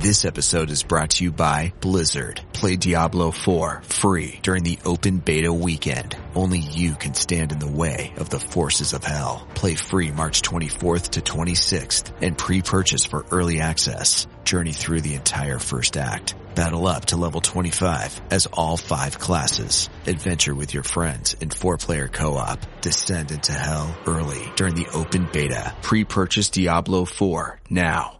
This episode is brought to you by Blizzard. Play Diablo 4 free during the open beta weekend. Only you can stand in the way of the forces of hell. Play free March 24th to 26th and pre-purchase for early access. Journey through the entire first act. Battle up to level 25 as all five classes. Adventure with your friends in four-player co-op. Descend into hell early during the open beta. Pre-purchase Diablo 4 now.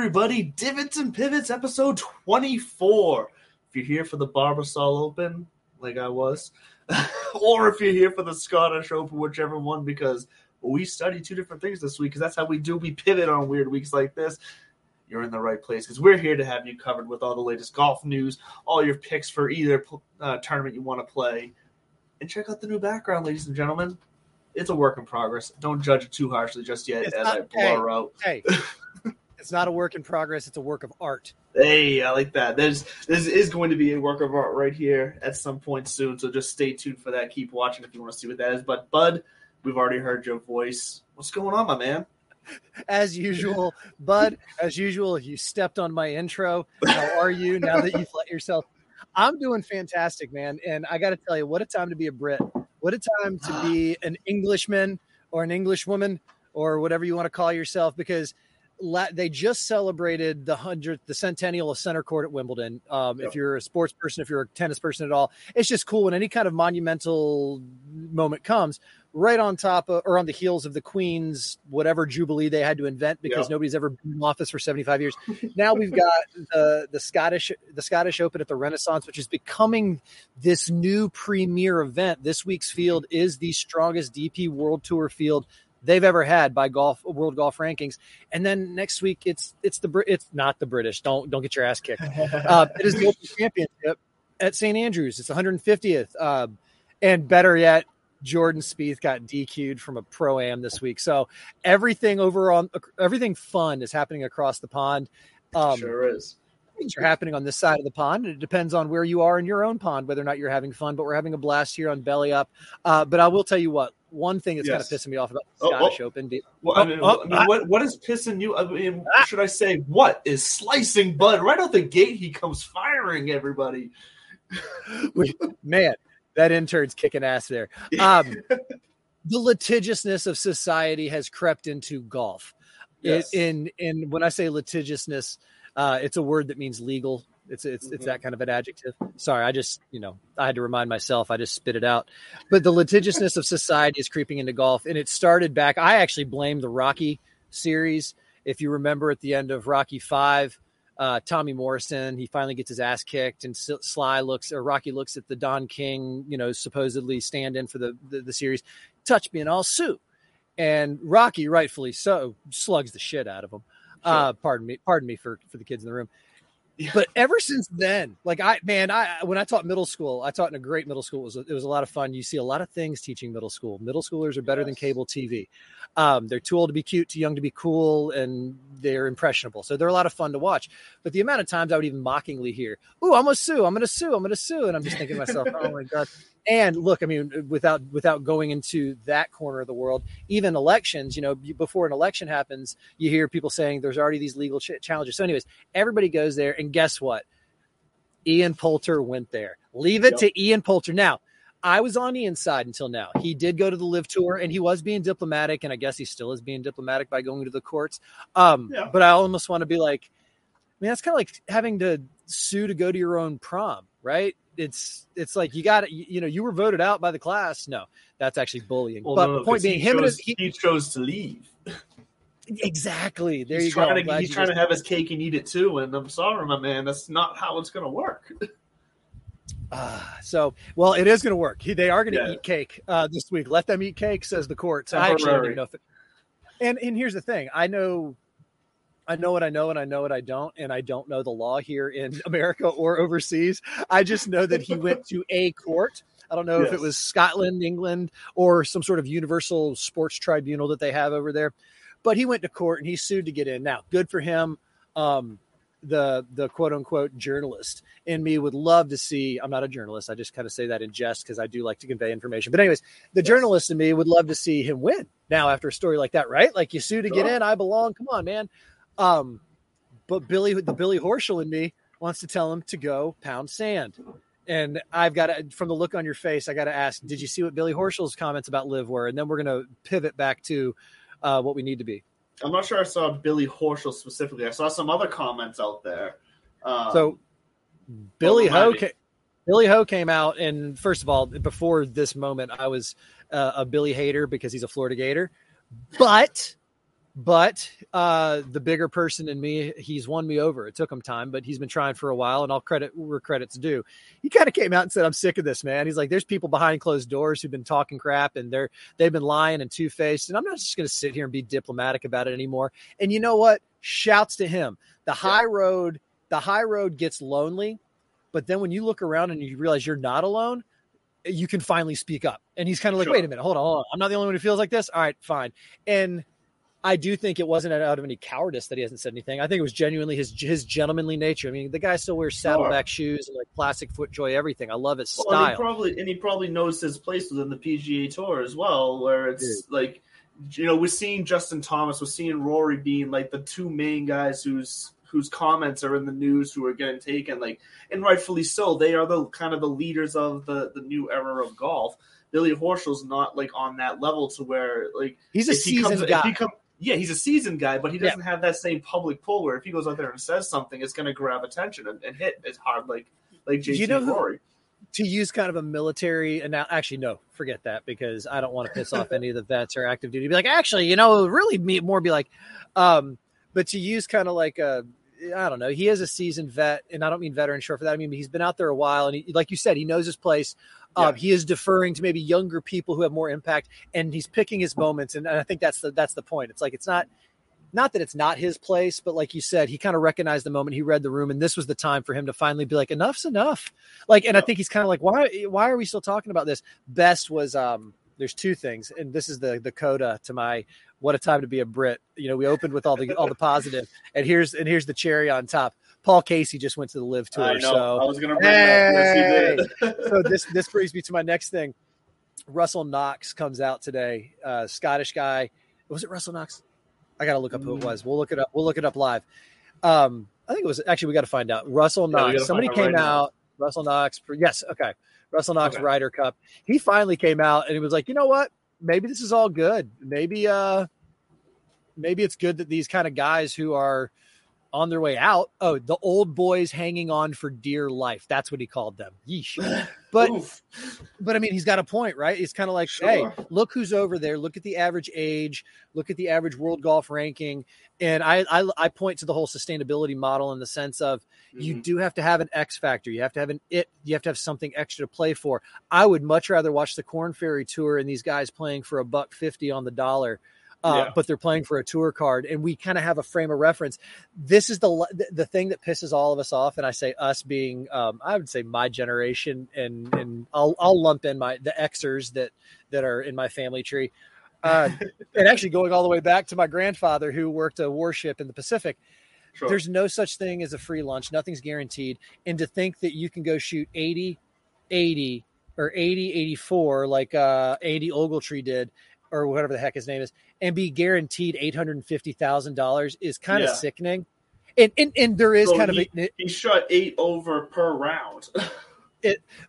Everybody. Divots and Pivots, episode 24. If you're here for the Barbasol Open, like I was, or if you're here for the Scottish Open, whichever one, because we study two different things this week, because that's how we do. We pivot on weird weeks like this. You're in the right place because we're here to have you covered with all the latest golf news, all your picks for either uh, tournament you want to play, and check out the new background, ladies and gentlemen. It's a work in progress. Don't judge it too harshly just yet It's as not- I blur out. Hey, it's not a work in progress; it's a work of art. Hey, I like that. There's this is going to be a work of art right here at some point soon. So just stay tuned for that. Keep watching if you want to see what that is. But Bud, we've already heard your voice. What's going on, my man? As usual, Bud. As usual, you stepped on my intro. How are you now that you've let yourself? I'm doing fantastic, man. And I got to tell you, what a time to be a Brit. What a time to be an Englishman or an Englishwoman or whatever you want to call yourself, because they just celebrated the hundredth, the centennial of center court at Wimbledon. Um, If you're a sports person, if you're a tennis person at all, it's just cool when any kind of monumental moment comes right on top of, or on the heels of the Queen's whatever jubilee they had to invent because Yeah. nobody's ever been in office for 75 years. Now we've got the the Scottish the Scottish Open at the Renaissance, which is becoming this new premier event. This week's field is the strongest DP World Tour field they've ever had by golf world golf rankings. And then next week it's it's the it's not the British. Don't don't get your ass kicked. Uh, it is the Open Championship at St Andrews. It's 150th. Uh, and better yet, Jordan Spieth got DQ'd from a pro am this week. So everything over on everything fun is happening across the pond. Um, sure is. things are happening on this side of the pond. It depends on where you are in your own pond, whether or not you're having fun. But we're having a blast here on Belly Up. Uh, but I will tell you what. One thing that's Yes. kind of pissing me off about the Oh, Scottish oh. Open. Well, I mean, Oh, I mean, what what is pissing you? I mean, should I say what is slicing Bud right out the gate? He comes firing everybody. man, that intern's kicking ass there. Um, the litigiousness of society has crept into golf. Yes. in in when I say litigiousness, uh, it's a word that means legal. It's it's it's that kind of an adjective. Sorry, I just you know I had to remind myself. I just spit it out. But the litigiousness of society is creeping into golf, and it started back. I actually blame the Rocky series. If you remember, at the end of Rocky Five, uh, Tommy Morrison. He finally gets his ass kicked, and Sly looks or Rocky looks at the Don King, you know, supposedly stand in for the, the, the series. Touch me and I'll sue. And Rocky, rightfully so, slugs the shit out of him. Sure. Uh, pardon me, pardon me for for the kids in the room. But ever since then, like I, man, I when I taught middle school, I taught in a great middle school. It was, it was a lot of fun. You see a lot of things teaching middle school. Middle schoolers are better yes. than cable TV. Um, they're too old to be cute, too young to be cool, and they're impressionable. So they're a lot of fun to watch. But the amount of times I would even mockingly hear, "Ooh, I'm gonna sue! I'm gonna sue! I'm gonna sue!" and I'm just thinking to myself, "Oh my god." And look, I mean, without without going into that corner of the world, even elections, you know, before an election happens, you hear people saying there's already these legal ch- challenges. So, anyways, everybody goes there, and guess what? Ian Poulter went there. Leave it yep. to Ian Poulter. Now, I was on Ian's side until now. He did go to the LIV tour and he was being diplomatic, and I guess he still is being diplomatic by going to the courts. Um, yeah. But I almost want to be like, I mean, that's kind of like having to sue to go to your own prom, right? It's it's like you got to you know you were voted out by the class. No, that's actually bullying. Well, but no, point being, him chose, he, he, chose to leave. Exactly. There he's you trying go. To, he's trying to have his cake and eat it too. And I'm sorry, my man, that's not how it's going to work. Uh, so, well, it is going to work. He, they are going to yeah. eat cake uh, this week. Let them eat cake, says the court. So I actually don't know if it, and and here's the thing: I know I know what I know and I know what I don't, and I don't know the law here in America or overseas. I just know that he went to a court. I don't know yes. if it was Scotland, England, or some sort of universal sports tribunal that they have over there. But he went to court and he sued to get in. Now, good for him. Um, the the quote unquote journalist in me would love to see. I'm not a journalist. I just kind of say that in jest because I do like to convey information. But anyways, the yes. journalist in me would love to see him win. Now after a story like that, right? Like you sue to get in, I belong. Come on, man. Um, but Billy, the Billy Horschel in me wants to tell him to go pound sand. And I've got to, from the look on your face, I got to ask, did you see what Billy Horschel's comments about LIV were? And then we're going to pivot back to uh, what we need to be. I'm not sure I saw Billy Horschel specifically. I saw some other comments out there. Um, so Billy Ho, ca- Billy Ho came out, and first of all, before this moment, I was uh, a Billy hater because he's a Florida Gator. But but uh, the bigger person in me, he's won me over. It took him time, but he's been trying for a while, and I'll credit where credit's due. He kind of came out and said, "I'm sick of this, man." He's like, "There's people behind closed doors who've been talking crap, and they're they've been lying and two faced, and I'm not just going to sit here and be diplomatic about it anymore." And you know what? Shouts to him. The high road, the high road gets lonely, but then when you look around and you realize you're not alone, you can finally speak up. And he's kind of like, sure. "Wait a minute, hold on, hold on. I'm not the only one who feels like this. All right, fine." And I do think it wasn't out of any cowardice that he hasn't said anything. I think it was genuinely his his gentlemanly nature. I mean, the guy still wears saddleback sure. shoes and like plastic FootJoy, everything. I love his well, style. And he probably and he probably knows his place within the PGA Tour as well, where it's Dude. like, you know, we're seeing Justin Thomas, we're seeing Rory being like the two main guys whose whose comments are in the news who are getting taken, like, and rightfully so. They are the kind of the leaders of the the new era of golf. Billy Horschel's not like on that level to where like he's a seasoned he guy. Yeah, he's a seasoned guy, but he doesn't yeah. have that same public pull where if he goes out there and says something, it's going to grab attention and, and, hit as hard like like JC you know Rory. To use kind of a military, and now actually no, forget that because I don't want to piss off any of the vets or active duty. Be like, actually, you know, really more be like, um, but to use kind of like a I don't know. He is a seasoned vet, and I don't mean veteran short for that. I mean he's been out there a while, and he, like you said, he knows his place. Yeah. he is deferring to maybe younger people who have more impact, and he's picking his moments. And, and I think that's the that's the point. It's like it's not not that it's not his place, but like you said, he kind of recognized the moment he read the room, and this was the time for him to finally be like, "Enough's enough." Like, and I think he's kind of like, "Why? Why are we still talking about this?" Best was um, there's two things, and this is the the coda to my what a time to be a Brit. You know, we opened with all the all the positive, and here's and here's the cherry on top. Paul Casey just went to the LIV tour. I so I was going to bring hey! Yes, so this this brings me to my next thing. Russell Knox comes out today. Uh, Scottish guy. Was it Russell Knox? I got to look up who it was. We'll look it up. We'll look it up live. Um, I think it was actually we got to find out. Russell Knox. Yeah, Somebody came right out. Now. Russell Knox. Yes. Okay. Russell Knox okay. Ryder Cup. He finally came out and he was like, you know what? Maybe this is all good. Maybe uh, maybe it's good that these kind of guys who are on their way out. Oh, the old boys hanging on for dear life. That's what he called them. Yeesh. But but I mean, he's got a point, right? He's kind of like, Sure. hey, look who's over there. Look at the average age. Look at the average world golf ranking. And I I, I point to the whole sustainability model in the sense of you Mhm. do have to have an X factor. You have to have an it. You have to have something extra to play for. I would much rather watch the Korn Ferry Tour and these guys playing for a buck fifty on the dollar. Uh, Yeah. But they're playing for a tour card, and we kind of have a frame of reference. This is the the- thing that pisses all of us off, and I say us being, um, I would say my generation, and and I'll I'll lump in my the Xers that that are in my family tree, uh, and actually going all the way back to my grandfather who worked a warship in the Pacific Sure. there's no such thing as a free lunch nothing's guaranteed and to think that you can go shoot 80 80 or 80 84 like uh Andy Ogletree did or whatever the heck his name is and be guaranteed $850000 is kind Yeah. of sickening and, and and there is So kind of he, a, he shot eight over per round.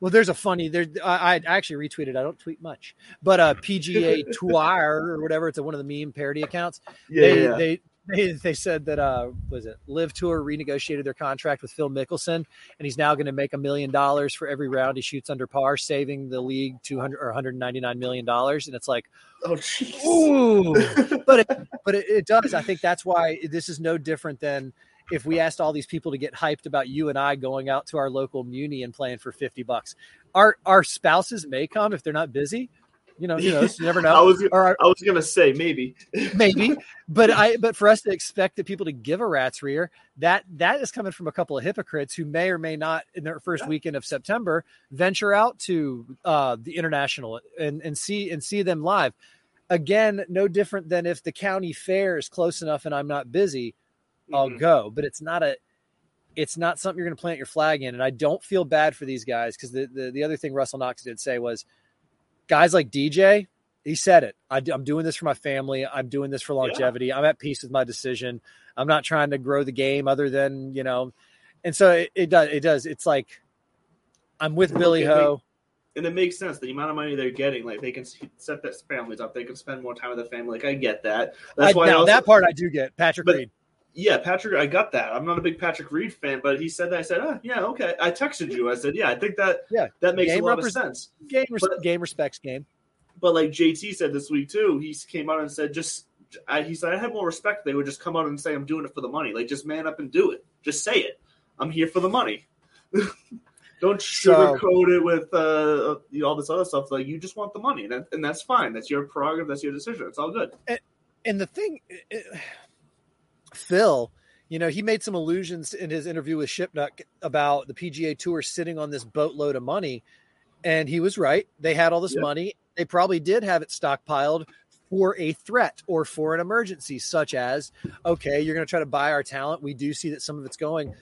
well there's a funny there I, I actually retweeted i don't tweet much but uh pga Twitter or whatever it's a, one of the meme parody accounts they, they they they said that uh was it LIV Tour renegotiated their contract with Phil Mickelson and he's now going to make a million dollars for every round he shoots under par, saving the league two hundred or one hundred ninety nine million dollars. And it's like, oh ooh, but it, but it, it does. I think that's why this is no different than if we asked all these people to get hyped about you and I going out to our local muni and playing for fifty bucks. Our our spouses may come if they're not busy. You know, you know, you never know. I was Or I was gonna say maybe. maybe but i but for us to expect that people to give a rat's rear that that is coming from a couple of hypocrites who may or may not in their first weekend of september venture out to uh the international and and see and see them live again no different than if the county fair is close enough and i'm not busy i'll Mhm. go but it's not a it's not something you're going to plant your flag in and i don't feel bad for these guys because the, the the other thing russell knox did say was guys like dj he said it. I, am doing this for my family. I'm doing this for longevity. I'm at peace with my decision. I'm not trying to grow the game other than you know, and so it, it does. It does. It's like I'm with Billy Okay, Ho. and it makes sense the amount of money they're getting. Like they can set their families up. They can spend more time with their family. Like I get that. That's I, why now also, that part I do get. Patrick But- Reed. Yeah, Patrick, I got that. I'm not a big Patrick Reed fan, but he said that. I said, oh, yeah, okay. I texted you. I said, yeah, I think that Yeah, that makes game a lot of sense. Game, res- but- game respects game. But like JT said this week too, he came out and said, just I, he said, I have more respect. They would just come out and say, I'm doing it for the money. Like, just man up and do it. Just say it. I'm here for the money. Don't So- sugarcoat it with uh, you know, all this other stuff. Like, you just want the money, and, that, and that's fine. That's your prerogative. That's your decision. It's all good. And the thing, it- Phil, you know, he made some allusions in his interview with Shipnuck about the PGA Tour sitting on this boatload of money, and he was right. They had all this Yeah. money. They probably did have it stockpiled for a threat or for an emergency, such as, okay, you're going to try to buy our talent. We do see that some of it's going.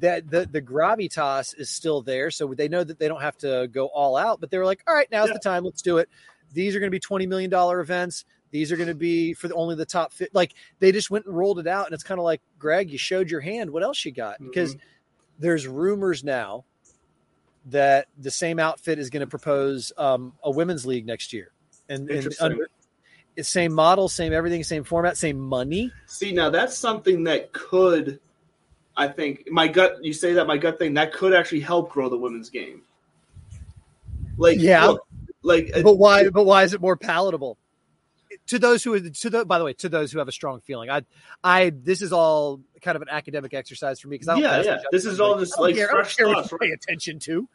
That the the gravitas is still there, so they know that they don't have to go all out. But they were like, all right, now's Yeah. the time. Let's do it. These are going to be twenty million dollar events. These are going to be for the, only the top fit. Like they just went and rolled it out, and it's kind of like Greg, you showed your hand. What else you got? Because there's rumors now that the same outfit is going to propose um, a women's league next year, and, and under same model, same everything, same format, same money. See, now that's something that could, I think, my gut. You say that my gut thing that could actually help grow the women's game. Like, Yeah. look, like, uh, But why? But why is it more palatable? To those who, to the, by the way, to those who have a strong feeling, I, I, this is all kind of an academic exercise for me because. Yeah, yeah. This is all Like, just, like, care- fresh right? Pay attention to.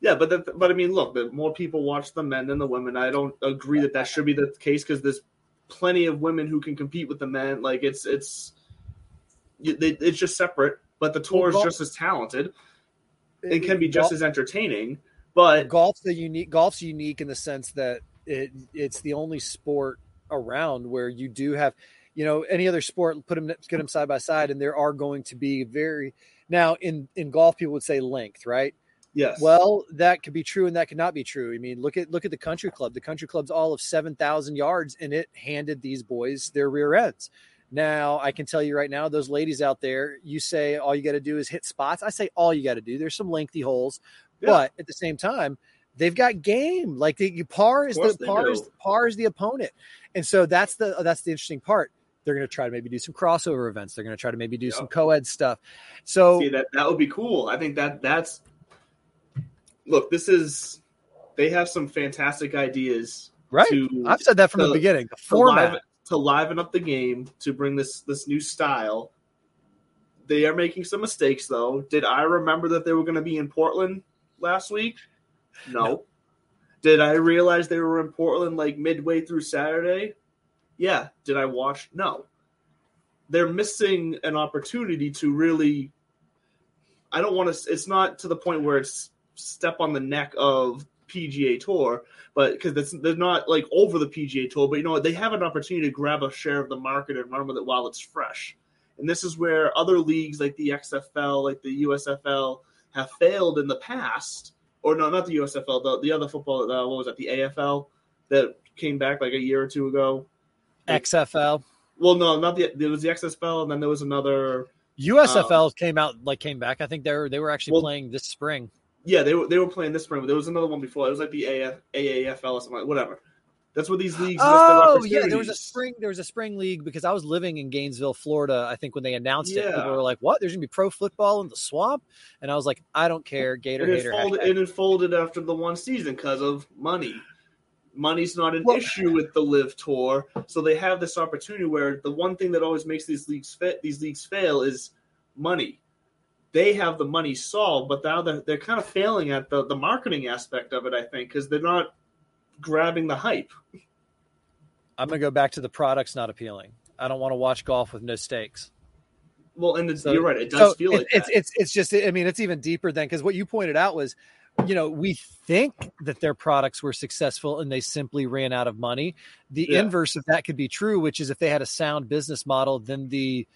yeah, but the, but I mean, look, the more people watch the men than the women. I don't agree that that should be the case because there's plenty of women who can compete with the men. Like, it's it's it's just separate, but the tour is just as talented. It can be just as entertaining, but golf's the unique. Golf's unique in the sense that it it's the only sport around where you do have, you know, any other sport. Put them get them side by side, and there are going to be very now in in golf. People would say length, right? yes, Well, that could be true and that could not be true. I mean, look at look at the country club. The country club's all of seven thousand yards, and it handed these boys their rear ends. Now, I can tell you right now, those ladies out there, you say all you got to do is hit spots. I say all you got to do. There's some lengthy holes, Yeah. but at the same time, they've got game. Like the, you par is the par is par is the opponent, and so that's the that's the interesting part. They're going to try to maybe do some crossover events. They're going to try to maybe do some co-ed stuff. So See that that would be cool. I think that that's look. This is they have some fantastic ideas. right, to- I've said that from the beginning. The to format. liven, to liven up the game to bring this this new style. They are making some mistakes though. Did I remember that they were going to be in Portland last week? No. Did I realize they were in Portland like midway through Saturday? Yeah. Did I watch? No. They're missing an opportunity to really. I don't want to. It's not to the point where it's step on the neck of PGA Tour, but because they're not like over the PGA Tour, but you know what? They have an opportunity to grab a share of the market and run with it while it's fresh. And this is where other leagues like the XFL, like the USFL, have failed in the past. Or no, not the USFL, the, the other football. Uh, what was that? The AFL that came back like a year or two ago. XFL, Well, no, not the. There was the XFL, and then there was another. USFL came out like came back. I think they were they were actually Well- playing this spring. Yeah, they were they were playing this spring, but there was another one before. It was like the AF, AAFL or something, like whatever. That's what these leagues. Oh yeah, there was a spring. There was a spring league because I was living in Gainesville, Florida. I think when they announced it, Yeah. people were like, "What? There's gonna be pro football in the swamp?" And I was like, "I don't care, Gator And it hater." folded, hashtag." and it folded after the one season because of money. Money's not an Well- issue with the LIV Tour, so they have this opportunity where the one thing that always makes these leagues fit, these leagues fail is money. They have the money solved, but now they're, they're kind of failing at the, the marketing aspect of it. I think because they're not grabbing the hype. I'm gonna go back to the products not appealing. I don't want to watch golf with no stakes. Well, and it's, So- you're right; it does so feel it- like it's that. it's it's just. I mean, it's even deeper than because what you pointed out was, you know, we think that their products were successful and they simply ran out of money. The Yeah. inverse of that could be true, which is if they had a sound business model, then the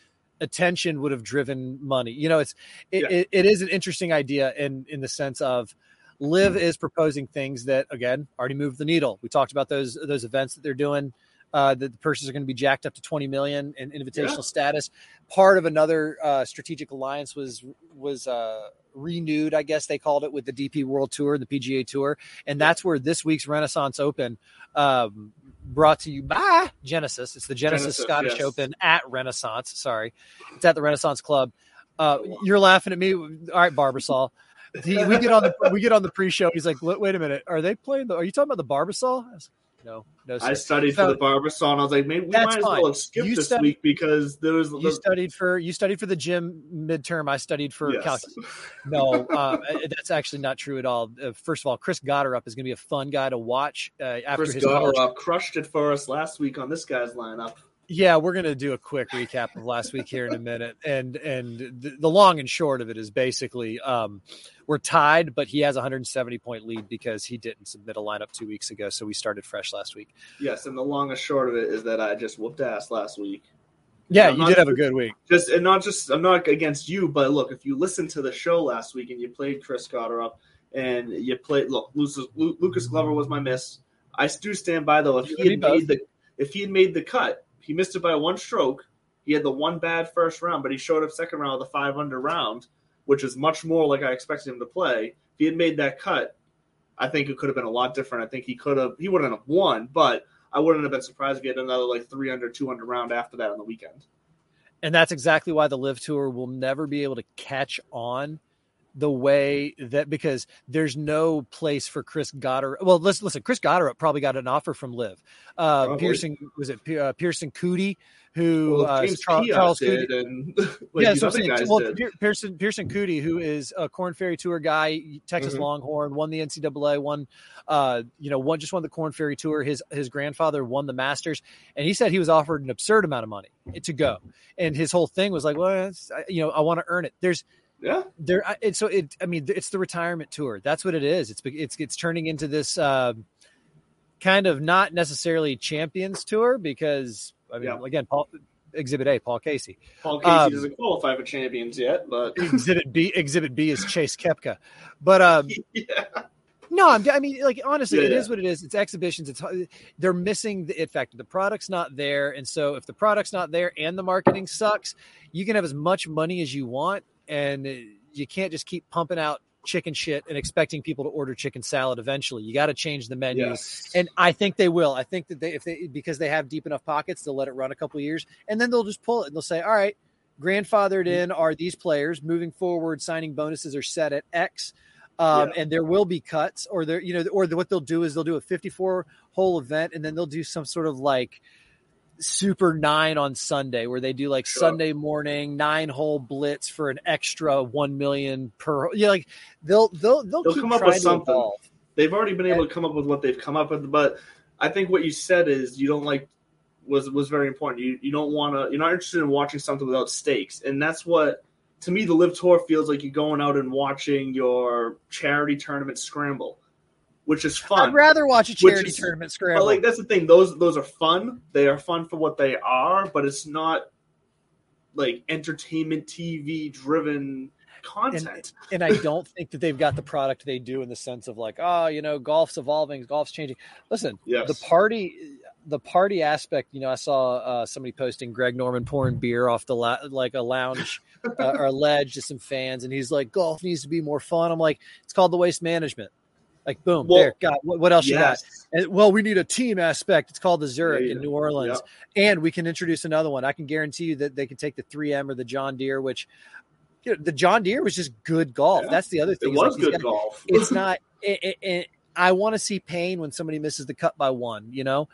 attention would have driven money. You know, it's it, Yeah. it, it is an interesting idea in in the sense of LIV is proposing things that again already moved the needle. We talked about those those events that they're doing. Uh, that the purses are going to be jacked up to 20 million in invitational Yeah. status. Part of another uh, strategic alliance was was uh, renewed, I guess they called it, with the DP World Tour, the PGA Tour, and that's where this week's Renaissance Open, um, brought to you by Genesis. It's the Genesis, Genesis, Scottish yes. Open at Renaissance. Sorry, it's at the Renaissance Club. Uh, you're laughing at me. All right, Barbasol. He, we get on the we get on the pre-show. He's like, "Wait a minute, are they playing? The, are you talking about the Barbasol?" I was like, no, no. I studied So- for the Barbasol, and I was like, maybe we might as well have skipped You this studied- week because there was You the, studied for you studied for the gym midterm. I studied for yes. calculus. No, uh, that's actually not true at all. Uh, first of all, Chris Gotterup is going to be a fun guy to watch uh, after Chris his. Gotterup crushed it for us last week on this guy's lineup. Yeah, we're going to do a quick recap of last week here in a minute, and and the, the long and short of it is basically um, we're tied, but he has a 170 point lead because he didn't submit a lineup two weeks ago, so we started fresh last week. Yes, and the long and short of it is that I just whooped ass last week. Yeah, I'm you did have a good week. Just and not just I'm not against you, but look, if you listened to the show last week and you played Chris Gotterup and you played look, Lucas, Lucas Glover was my miss. I do stand by though. If You he had both. made the if he had made the cut, he missed it by one stroke. He had the one bad first round, but he showed up second round with a five under round, which is much more like I expected him to play. If he had made that cut, I think it could have been a lot different. I think he could have he wouldn't have won, but I wouldn't have been surprised if he had another like three under, two under round after that on the weekend. and that's exactly why the LIV tour will never be able to catch on the way that because there's no place for Chris Gotterup. Well, listen, listen, Chris Gotterup probably got an offer from LIV. Uh, Probably. Pierceson was it uh, Pierceson Coody who Well, uh, James Char- Piot Charles did, Coody. and like yeah, so I'm saying, well. Pierceson Pierceson Coody, who is a Korn Ferry Tour guy, Texas Mhm. Longhorn, won the NCAA, won, uh, you know, one just won the Korn Ferry Tour. His his grandfather won the Masters, and he said he was offered an absurd amount of money to go, and his whole thing was like, well, you know, I want to earn it. There's Yeah, there, it's so it. I mean, it's the retirement tour. That's what it is. It's it's it's turning into this uh, kind of not necessarily champions tour because I mean, Yeah. again, Paul. Exhibit A, Paul Casey. Paul Casey Um, doesn't qualify for champions yet, but exhibit B exhibit B is Chase Koepka. But um yeah, no, I'm, I mean like honestly Yeah, it is yeah. what it is. It's exhibitions. It's they're missing the it factor. The product's not there and so if the product's not there and the marketing sucks, you can have as much money as you want and you can't just keep pumping out chicken shit and expecting people to order chicken salad eventually. You got to change the menu. Yes. And I think they will. I think that they, if they, because they have deep enough pockets, they'll let it run a couple years and then they'll just pull it and they'll say, all right, grandfathered in are these players moving forward. Signing bonuses are set at X. Um, Yeah. and there will be cuts or there, you know, or what they'll do is they'll do a 54 hole event and then they'll do some sort of like, super nine on Sunday where they do like Sure. Sunday morning nine hole blitz for an extra one million per. Yeah, like they'll they'll they'll, They'll come up with something. evolve. They've already been able to come up with what they've come up with, but I think what you said is you don't like was was very important. You you don't want to. You're not interested in watching something without stakes, and that's what to me the LIV Tour feels like. You're going out and watching your charity tournament scramble, which is fun. I'd rather watch a charity is- tournament scramble. like that's the thing; those those are fun. They are fun for what they are, but it's not like entertainment TV driven content. and I don't think that they've got the product they do in the sense of like, oh, you know, golf's evolving, golf's changing. Listen, Yes. the party, the party aspect. You know, I saw uh, somebody posting Greg Norman pouring beer off the la- like a lounge uh, or a ledge to some fans, and he's like, golf needs to be more fun. I'm like, it's called the waste management. Like, boom, Well, there. God, what, what else you got? And, well, we need a team aspect. It's called the Zurich Yeah, in. New Orleans, and we can introduce another one. I can guarantee you that they can take the 3M or the John Deere, which you know, the John Deere was just good golf. Yeah. That's the other thing. is, was like, good guys- golf. It's not. It, it, it, I want to see pain when somebody misses the cut by one. You know.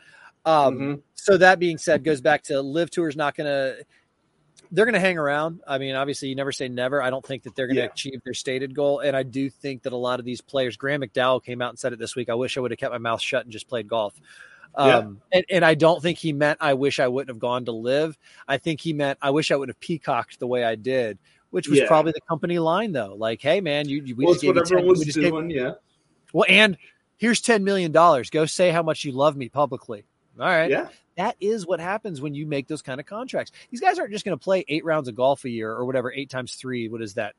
Um, Mhm. So that being said, goes back to LIV Tour is not going to. They're going to hang around. I mean, obviously, you never say never. I don't think that they're going to Yeah. achieve their stated goal, and I do think that a lot of these players. Graham McDowell came out and said it this week. I wish I would have kept my mouth shut and just played golf. Yeah. Um, and, and I don't think he meant I wish I wouldn't have gone to LIV. I think he meant I wish I would have peacocked the way I did, which was Yeah. probably the company line though. Like, hey man, you, you we well, just gave you 10, everyone was we just gave- doing. yeah, well, and here's ten million dollars. Go say how much you love me publicly. All right. yeah. That is what happens when you make those kind of contracts. These guys aren't just going to play eight rounds of golf a year or whatever. Eight times three. What is that?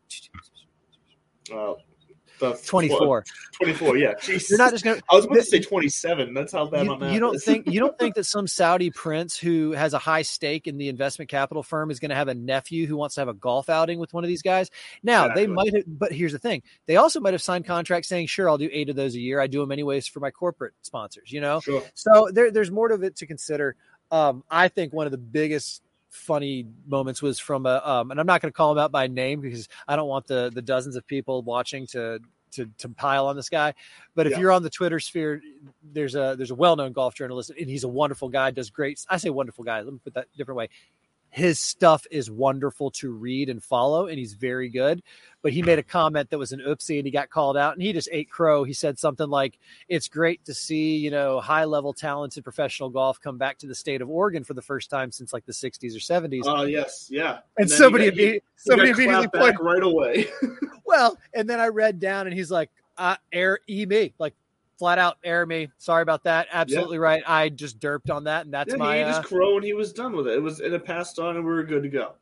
Uh, the 24. 24, yeah. Jeez. You're not just going. I was about to say 27. That's how bad You, my math you don't is. think you don't think that some Saudi prince who has a high stake in the investment capital firm is going to have a nephew who wants to have a golf outing with one of these guys? Now they might have, but here's the thing: they also might have signed contracts saying, "Sure, I'll do eight of those a year. I do them anyways for my corporate sponsors." You know, Sure. so there, there's more to it to consider. Um, I think one of the biggest funny moments was from a, um, and I'm not going to call him out by name because I don't want the the dozens of people watching to to to pile on this guy. But if Yeah. you're on the Twitter sphere, there's a there's a well known golf journalist, and he's a wonderful guy. Does great. I say wonderful guy. Let me put that different way. His stuff is wonderful to read and follow, and he's very good. But he made a comment that was an oopsie, and he got called out, and he just ate crow. He said something like, "It's great to see you know high level talented professional golf come back to the state of Oregon for the first time since like the '60s or '70s." Oh, yes, yeah. and then somebody got- you- imme- you somebody immediately pointed right away. well, and then I read down, and he's like, uh, "Air e me," like flat out air me. Sorry about that. Absolutely right. I just derped on that, and that's yeah, my. he Uh, just crow and he was done with it. It was and it passed on and we were good to go.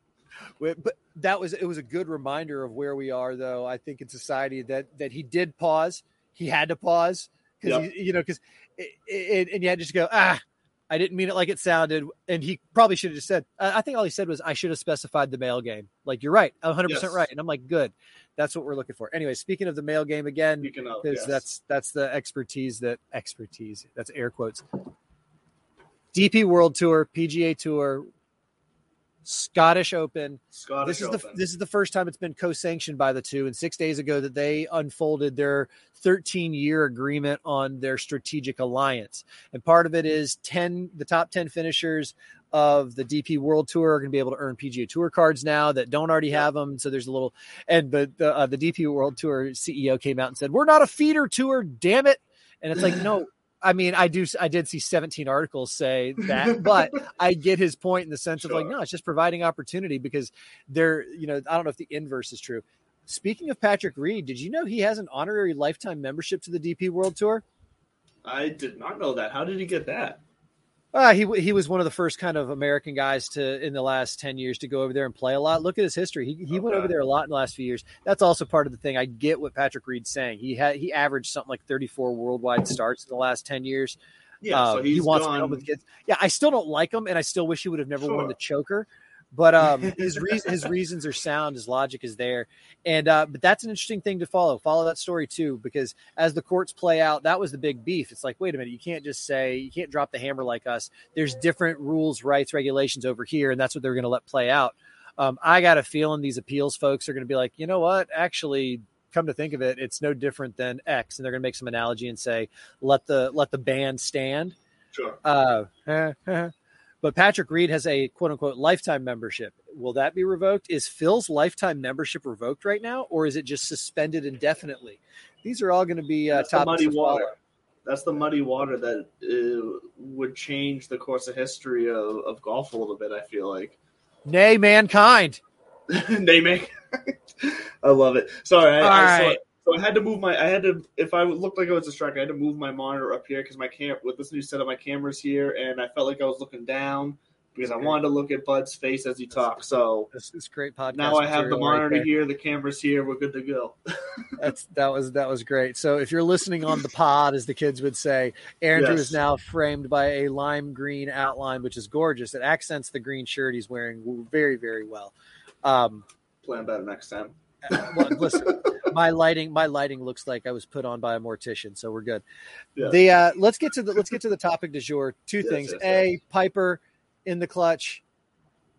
but that was it was a good reminder of where we are, though. I think in society that that he did pause. He had to pause because Yep. you know because and you had to just go ah. I didn't mean it like it sounded, and he probably should have just said. I think all he said was, "I should have specified the male game." Like you're right, 100 Yes. percent right, and I'm like, good. That's what we're looking for. Anyway, speaking of the male game again, because yes. that's that's the expertise that expertise that's air quotes dp world tour pga tour scottish open. Scottish this is the this is the first time it's been co-sanctioned by the two and six days ago that they unfolded their 13 year agreement on their strategic alliance. And part of it is 10 the top 10 finishers of the dp world tour are going to be able to earn pga tour cards now that don't already have them so there's a little and but the, uh, the dp world tour ceo came out and said we're not a feeder tour damn it. And it's like no I mean, I do. I did see 17 articles say that, but I get his point in the sense of like, no, it's just providing opportunity because they're, you know, I don't know if the inverse is true. Speaking of Patrick Reed, did you know he has an honorary lifetime membership to the DP World Tour? I did not know that. How did he get that? Uh, he he was one of the first kind of American guys to in the last ten years to go over there and play a lot. Look at his history; he he went over there a lot in the last few years. That's also part of the thing. I get what Patrick Reed's saying. He had he averaged something like thirty four worldwide starts in the last ten years. Yeah, Um, so he wants to gone. come with kids. Yeah, I still don't like him, and I still wish he would have never won the choker. But um, his reason, his reasons are sound, his logic is there, and uh, but that's an interesting thing to follow. Follow that story too, because as the courts play out, that was the big beef. It's like, wait a minute, you can't just say you can't drop the hammer like us. There's different rules, rights, regulations over here, and that's what they're going to let play out. Um, I got a feeling these appeals folks are going to be like, you know what, actually, come to think of it, it's no different than X, and they're going to make some analogy and say, let the let the ban stand. Sure. Uh, but Patrick Reed has a quote unquote lifetime membership. Will that be revoked? Is Phil's lifetime membership revoked right now, or is it just suspended indefinitely? These are all going to be uh, the muddy follow. water. That's the muddy water that uh, would change the course of history of, of golf a little bit. I feel like. Nay, mankind. Naming. I love it. Sorry, I, All I saw right. So I had to move my. I had to. If I looked like I was distracted, I had to move my monitor up here because my cam with this new setup, my camera's here, and I felt like I was looking down because I wanted to look at Bud's face as he talked. So This is great podcast. now I have the material right monitor here, the camera's here, we're good to go. That's that was that was great. So if you're listening on the pod, as the kids would say, Andrew Yes. is now framed by a lime green outline, which is gorgeous. It accents the green shirt he's wearing very very well. Um, Plan better next time. well, listen, my lighting my lighting looks like I was put on by a mortician, so we're good. Yeah. The uh, let's get to the let's get to the topic du jour. Two Yes, things. yes, a Piper in the clutch.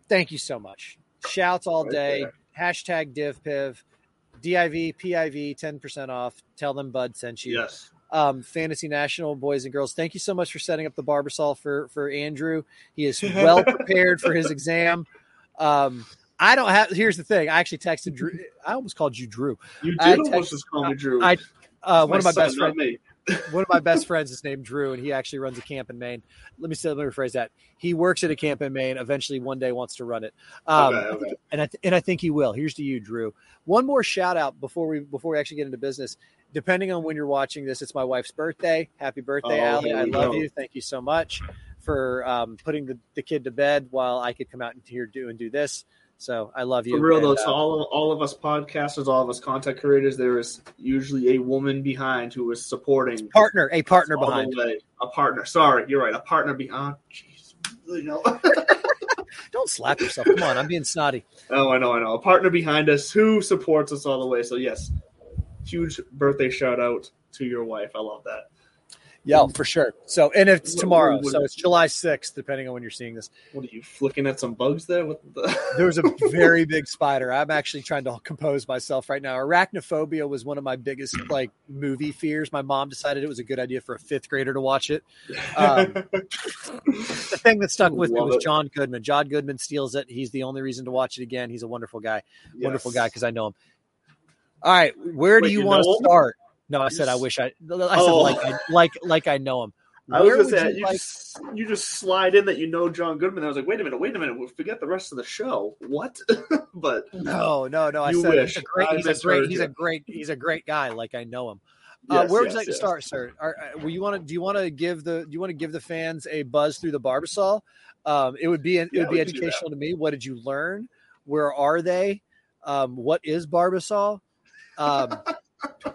Thank you so much. Shouts all Right day. there. Hashtag divpiv. DIV, PIV, 10% off. Tell them Bud sent you. Yes. Um, Fantasy National boys and girls, thank you so much for setting up the Barbasol for for Andrew. He is well prepared for his exam. Um, I don't have. Here's the thing. I actually texted Drew. I almost called you Drew. You I did almost text- just call me Drew. I uh, one of my son, best friends. One of my best friends is named Drew, and he actually runs a camp in Maine. Let me say, let me rephrase that. He works at a camp in Maine. Eventually, one day, wants to run it. Um, Okay, okay. and I th- and I think he will. Here's to you, Drew. One more shout out before we before we actually get into business. Depending on when you're watching this, it's my wife's birthday. Happy birthday, Oh, Allie! I love go. you. Thank you so much for um, putting the, the kid to bed while I could come out and here do and do this. So I love you. For real And, though, uh, to all all of us podcasters, all of us content creators, there is usually a woman behind who is supporting partner, a partner behind. way. A partner. Sorry, you're right. A partner behind. Jeez. You know. Don't slap yourself. Come on, I'm being snotty. oh, I know, I know. A partner behind us who supports us all the way. So yes, huge birthday shout out to your wife. I love that. Yeah, for sure. So, and it's tomorrow, so it's July 6th, depending on when you're seeing this. What are you flicking at some bugs there? What the? There was a very big spider. I'm actually trying to compose myself right now. Arachnophobia was one of my biggest like movie fears. My mom decided it was a good idea for a fifth grader to watch it. Um, the thing that stuck with me was it. John Goodman. John Goodman steals it. He's the only reason to watch it again. He's a wonderful guy. Wonderful guy because I know him. All right, where do you, you want to start? No, I said I wish I. I said Oh. like I, like like I know him. I was Where gonna say you you, like- just you just slide in that you know John Goodman. I was like, wait a minute, wait a minute, we'll forget the rest of the show. What? but No, no, no. I said wish. he's a great. He's a great. He's a great. He's a great guy. Like I know him. uh, yes, where would yes, you like yes. to start, sir? Are, uh, will you want to? Do you want to give the? Do you want to give the fans a buzz through the Barbasol? Um, it would be. It Yeah, would be we can do that. educational to me. What did you learn? Where are they? Um, what is Barbasol? Um,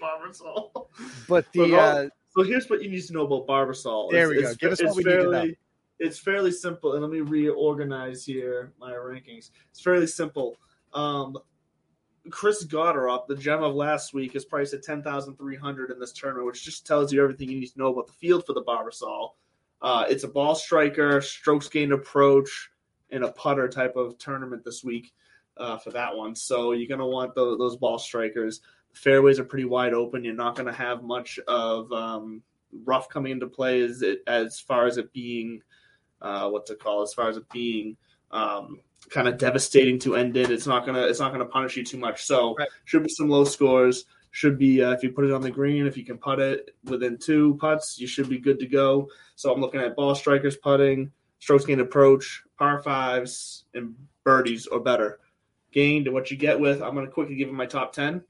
Barbasol? but the But uh, So here's what you need to know about Barbasol. There It's- we go. Give us what we need to know. fairly, It's fairly simple, and let me reorganize here my rankings. It's fairly simple. Um, Chris Gotterup, the gem of last week, is priced at ten thousand three hundred in this tournament, which just tells you everything you need to know about the field for the Barbasol. Uh, it's a ball striker, strokes gained approach, and a putter type of tournament this week uh, for that one. So you're going to want tho- those ball strikers. Fairways are pretty wide open. You're not going to have much of um, rough coming into play as it, as far as it being uh, what's it called? As far as it being um, kind of devastating to end it, it's not gonna it's not gonna punish you too much. So Right. should be some low scores. Should be uh, if you put it on the green, if you can putt it within two putts, you should be good to go. So I'm looking at ball strikers putting, strokes gained approach, par fives, and birdies or better. Gained and what you get with. I'm gonna quickly give him my top ten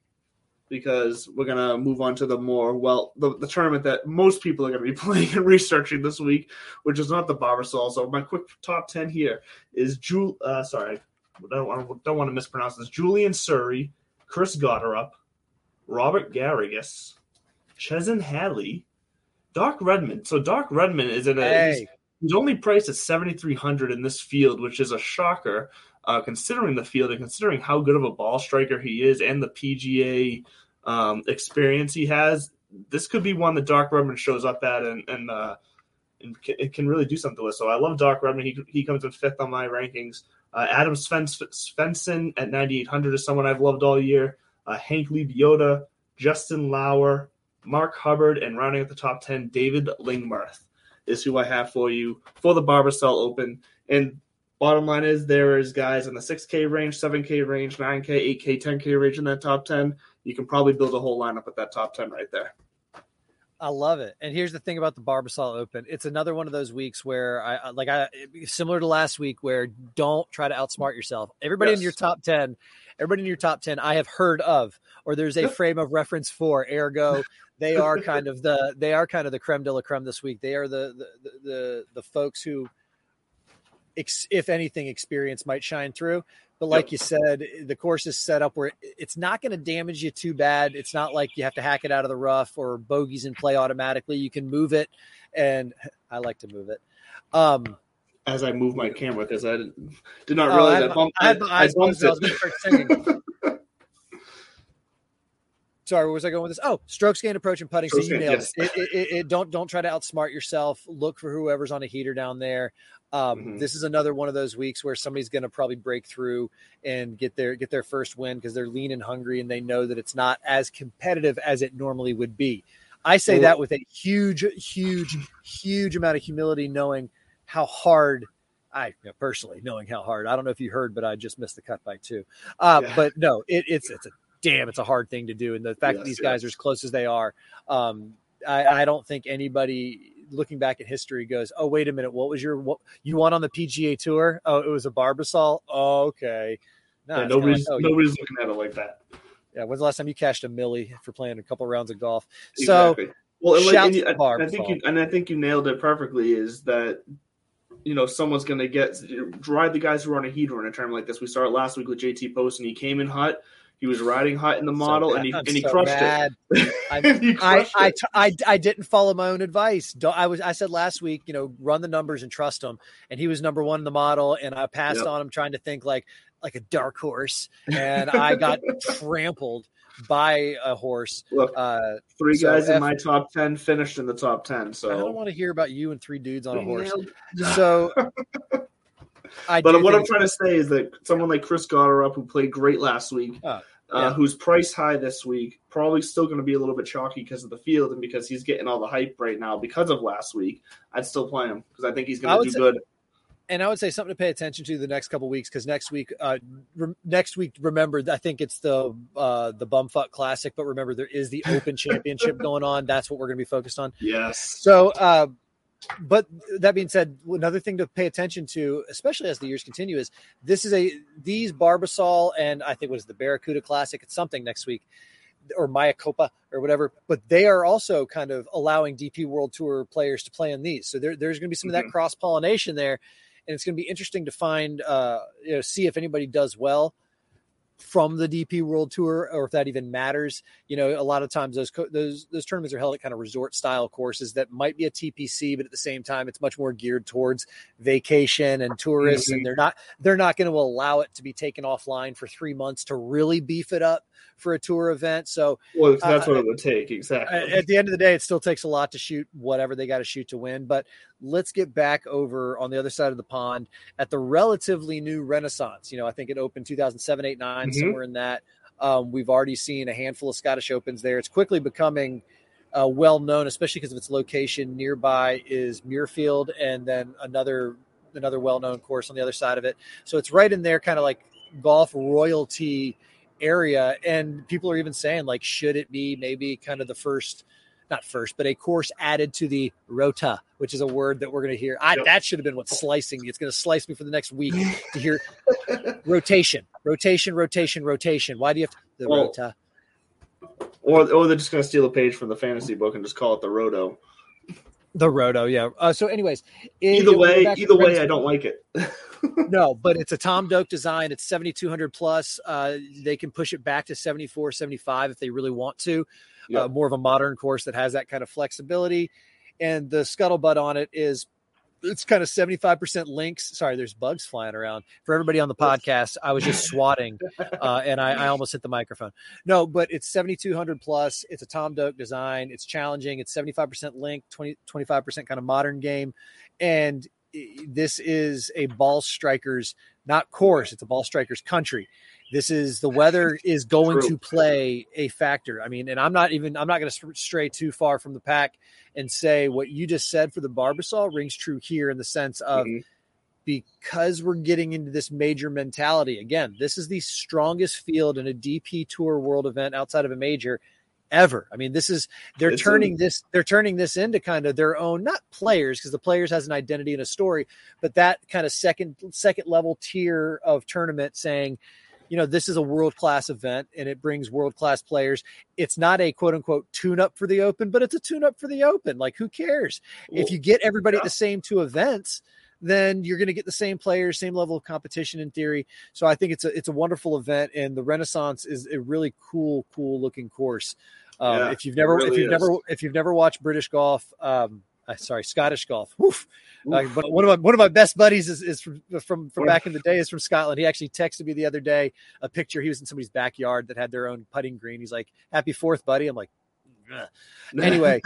because we're gonna move on to the more well the, the tournament that most people are gonna be playing and researching this week, which is not the Barbasol. So my quick top ten here is Jul. Uh, sorry, I don't want don't want to mispronounce this. Julian Suri, Chris Gotterup, Robert Garrigus, Chesson Hadley, Doc Redman. So Doc Redman is in a hey, he's only priced at 7,300 in this field, which is a shocker uh, considering the field and considering how good of a ball striker he is and the PGA um, experience he has. This could be one that Doc Redman shows up at and, and, uh, and it can really do something with. So I love Doc Redman. He, he comes in fifth on my rankings. Uh, Adam Svensson at 9,800 is someone I've loved all year. Uh, Hank Lebioda, Justin Lower, Mark Hubbard, and rounding at the top 10, David Lingmerth is who I have for you for the Barbasol Open. And bottom line is there is guys in the 6K range, 7K range, 9K, 8K, 10K range in that top 10. You can probably build a whole lineup with that top 10 right there. I love it. And here's the thing about the Barbasol Open. It's another one of those weeks where I like I similar to last week where don't try to outsmart yourself. Everybody yes. in your top 10, everybody in your top 10 I have heard of or there's a frame of reference for. Ergo, they are kind of the they are kind of the creme de la creme this week. They are the the the, the folks who if anything experience might shine through but like yep. you said, the course is set up where it's not going to damage you too bad. It's not like you have to hack it out of the rough or bogeys in play automatically. You can move it, and I like to move it. Um, As I move my camera, because I did not realize oh, I, bumped, I, I, I bumped it. Sorry, where was I going with this? Oh, strokes gained, approach, and putting. Strokes so you nailed yes. it. It, it, it. Don't don't try to outsmart yourself. Look for whoever's on a heater down there. Um, mm-hmm. This is another one of those weeks where somebody's going to probably break through and get their get their first win because they're lean and hungry and they know that it's not as competitive as it normally would be. I say that with a huge, huge, huge amount of humility, knowing how hard I you know, personally knowing how hard. I don't know if you heard, but I just missed the cut by two. Uh, yeah. But no, it, it's it's a damn, it's a hard thing to do, and the fact yes, that these guys yes. are as close as they are, um, I, I don't think anybody looking back at history goes, "Oh, wait a minute, what was your what you won on the PGA Tour? Oh, it was a Barbasol. Oh, okay." No, yeah, nobody's like, oh, nobody's looking at it like that. Yeah, when's the last time you cashed a milli for playing a couple rounds of golf? Exactly. So, well, like, and you, I, I think you and I think you nailed it perfectly. Is that you know someone's going to get ride the guys who are on a heater in a term like this. We started last week with JT Post, and he came in hot. He was riding hot in the model, so and he and he so crushed mad. it. I, I, I, I, didn't follow my own advice. I was I said last week, you know, run the numbers and trust him. And he was number one in the model, and I passed yep. on him trying to think like like a dark horse, and I got trampled by a horse. Look, uh, three so guys F- in my top ten finished in the top ten. So I don't want to hear about you and three dudes on a horse. So. I but what I'm trying to say is that someone like Chris Gotterup, who played great last week, uh, uh, who's priced high this week, probably still going to be a little bit chalky because of the field and because he's getting all the hype right now because of last week. I'd still play him because I think he's going to do say, good. And I would say something to pay attention to the next couple weeks because next week, uh, re- next week, remember, I think it's the uh, the Bumfuck Classic, but remember there is the Open Championship going on. That's what we're going to be focused on. Yes. So. Uh, but that being said, another thing to pay attention to, especially as the years continue, is this is a these Barbasol and I think was the Barracuda Classic. It's something next week, or Mayakoba or whatever. But they are also kind of allowing DP World Tour players to play in these. So there, there's going to be some mm-hmm. of that mm-hmm. cross pollination there, and it's going to be interesting to find, uh, you know, see if anybody does well from the DP World Tour, or if that even matters. You know, a lot of times those those those tournaments are held at kind of resort style courses that might be a TPC, but at the same time, it's much more geared towards vacation and tourists, mm-hmm. and they're not they're not going to allow it to be taken offline for three months to really beef it up for a tour event. So, well, that's uh, what it would take exactly. At the end of the day, it still takes a lot to shoot whatever they got to shoot to win. But let's get back over on the other side of the pond at the relatively new Renaissance. You know, I think it opened 2007, 8, 9, mm-hmm. somewhere in that. Um, we've already seen a handful of Scottish Opens there. It's quickly becoming uh, well known, especially because of its location. Nearby is Muirfield, and then another another well known course on the other side of it. So it's right in there, kind of like golf royalty area. And people are even saying, like, should it be maybe kind of the first, not first, but a course added to the rota, which is a word that we're going to hear. I, yep. That should have been what's slicing. It's going to slice me for the next week to hear rotation, rotation, rotation, rotation. Why do you have to, the well, rota? Or, or they're just going to steal a page from the fantasy book and just call it the roto. The roto, yeah. Uh, so, anyways, either way, either way, I don't like it. no, but it's a Tom Doak design. It's 7,200 plus. Uh, they can push it back to 74, 75 if they really want to. Uh, yep. Uh, more of a modern course that has that kind of flexibility. And the scuttlebutt on it is it's kind of 75% links. Sorry, there's bugs flying around. For everybody on the podcast, I was just swatting uh, and I, I, almost hit the microphone. No, but it's 7,200 plus. It's a Tom Doak design. It's challenging. It's 75% link, 20, 25% kind of modern game. And this is a ball strikers, not course, it's a ball strikers country. This is the weather is going True. to play a factor. I mean, and I'm not even I'm not going to stray too far from the pack and say what you just said for the Barbasol rings true here in the sense of mm-hmm. because we're getting into this major mentality. Again, this is the strongest field in a DP Tour World event outside of a major ever. I mean, this is they're turning this they're turning this into kind of their own not players because the players has an identity and a story, but that kind of second second level tier of tournament saying you know, this is a world class event and it brings world class players. It's not a quote unquote tune up for the open, but it's a tune up for the open. Like, who cares? Well, if you get everybody yeah. at the same two events, then you're going to get the same players, same level of competition in theory. So I think it's a it's a wonderful event, and the Renaissance is a really cool, cool looking course. Um, yeah, if you've never really if you've is. never if you've never watched British golf, um, uh, sorry, Scottish golf. Uh, but one of my one of my best buddies is, is from, from from back in the day is from Scotland. He actually texted me the other day a picture. He was in somebody's backyard that had their own putting green. He's like, "Happy Fourth, buddy." I'm like, Ugh. anyway,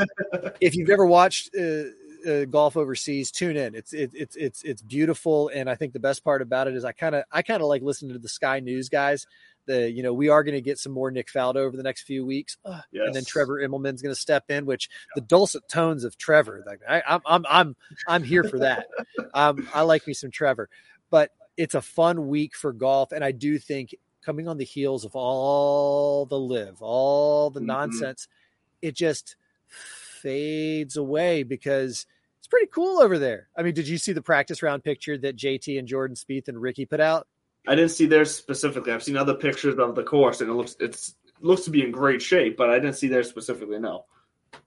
if you've ever watched uh, uh, golf overseas, tune in. It's it, it's it's it's beautiful, and I think the best part about it is I kind of I kind of like listening to the Sky News guys the you know we are going to get some more Nick Faldo over the next few weeks, uh, yes. and then Trevor Immelman's going to step in. Which the dulcet tones of Trevor, like I, am I'm I'm I'm here for that. um, I like me some Trevor, but it's a fun week for golf, and I do think coming on the heels of all the LIV, all the mm-hmm. nonsense, it just fades away because it's pretty cool over there. I mean, did you see the practice round picture that JT and Jordan Spieth and Rickie put out? I didn't see theirs specifically. I've seen other pictures of the course, and it looks it's looks to be in great shape, but I didn't see theirs specifically. No.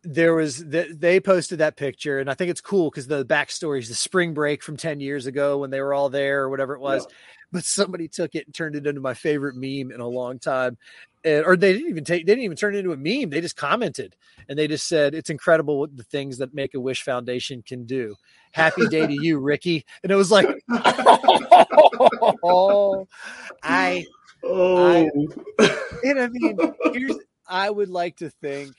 There was that they posted that picture, and I think it's cool because the backstory is the spring break from ten years ago when they were all there or whatever it was. Yeah. But somebody took it and turned it into my favorite meme in a long time, and, or they didn't even take they didn't even turn it into a meme. They just commented and they just said it's incredible what the things that Make a Wish Foundation can do. Happy day to you, Rickie. And it was like, oh, I, oh, I, and I mean, here's, I would like to think,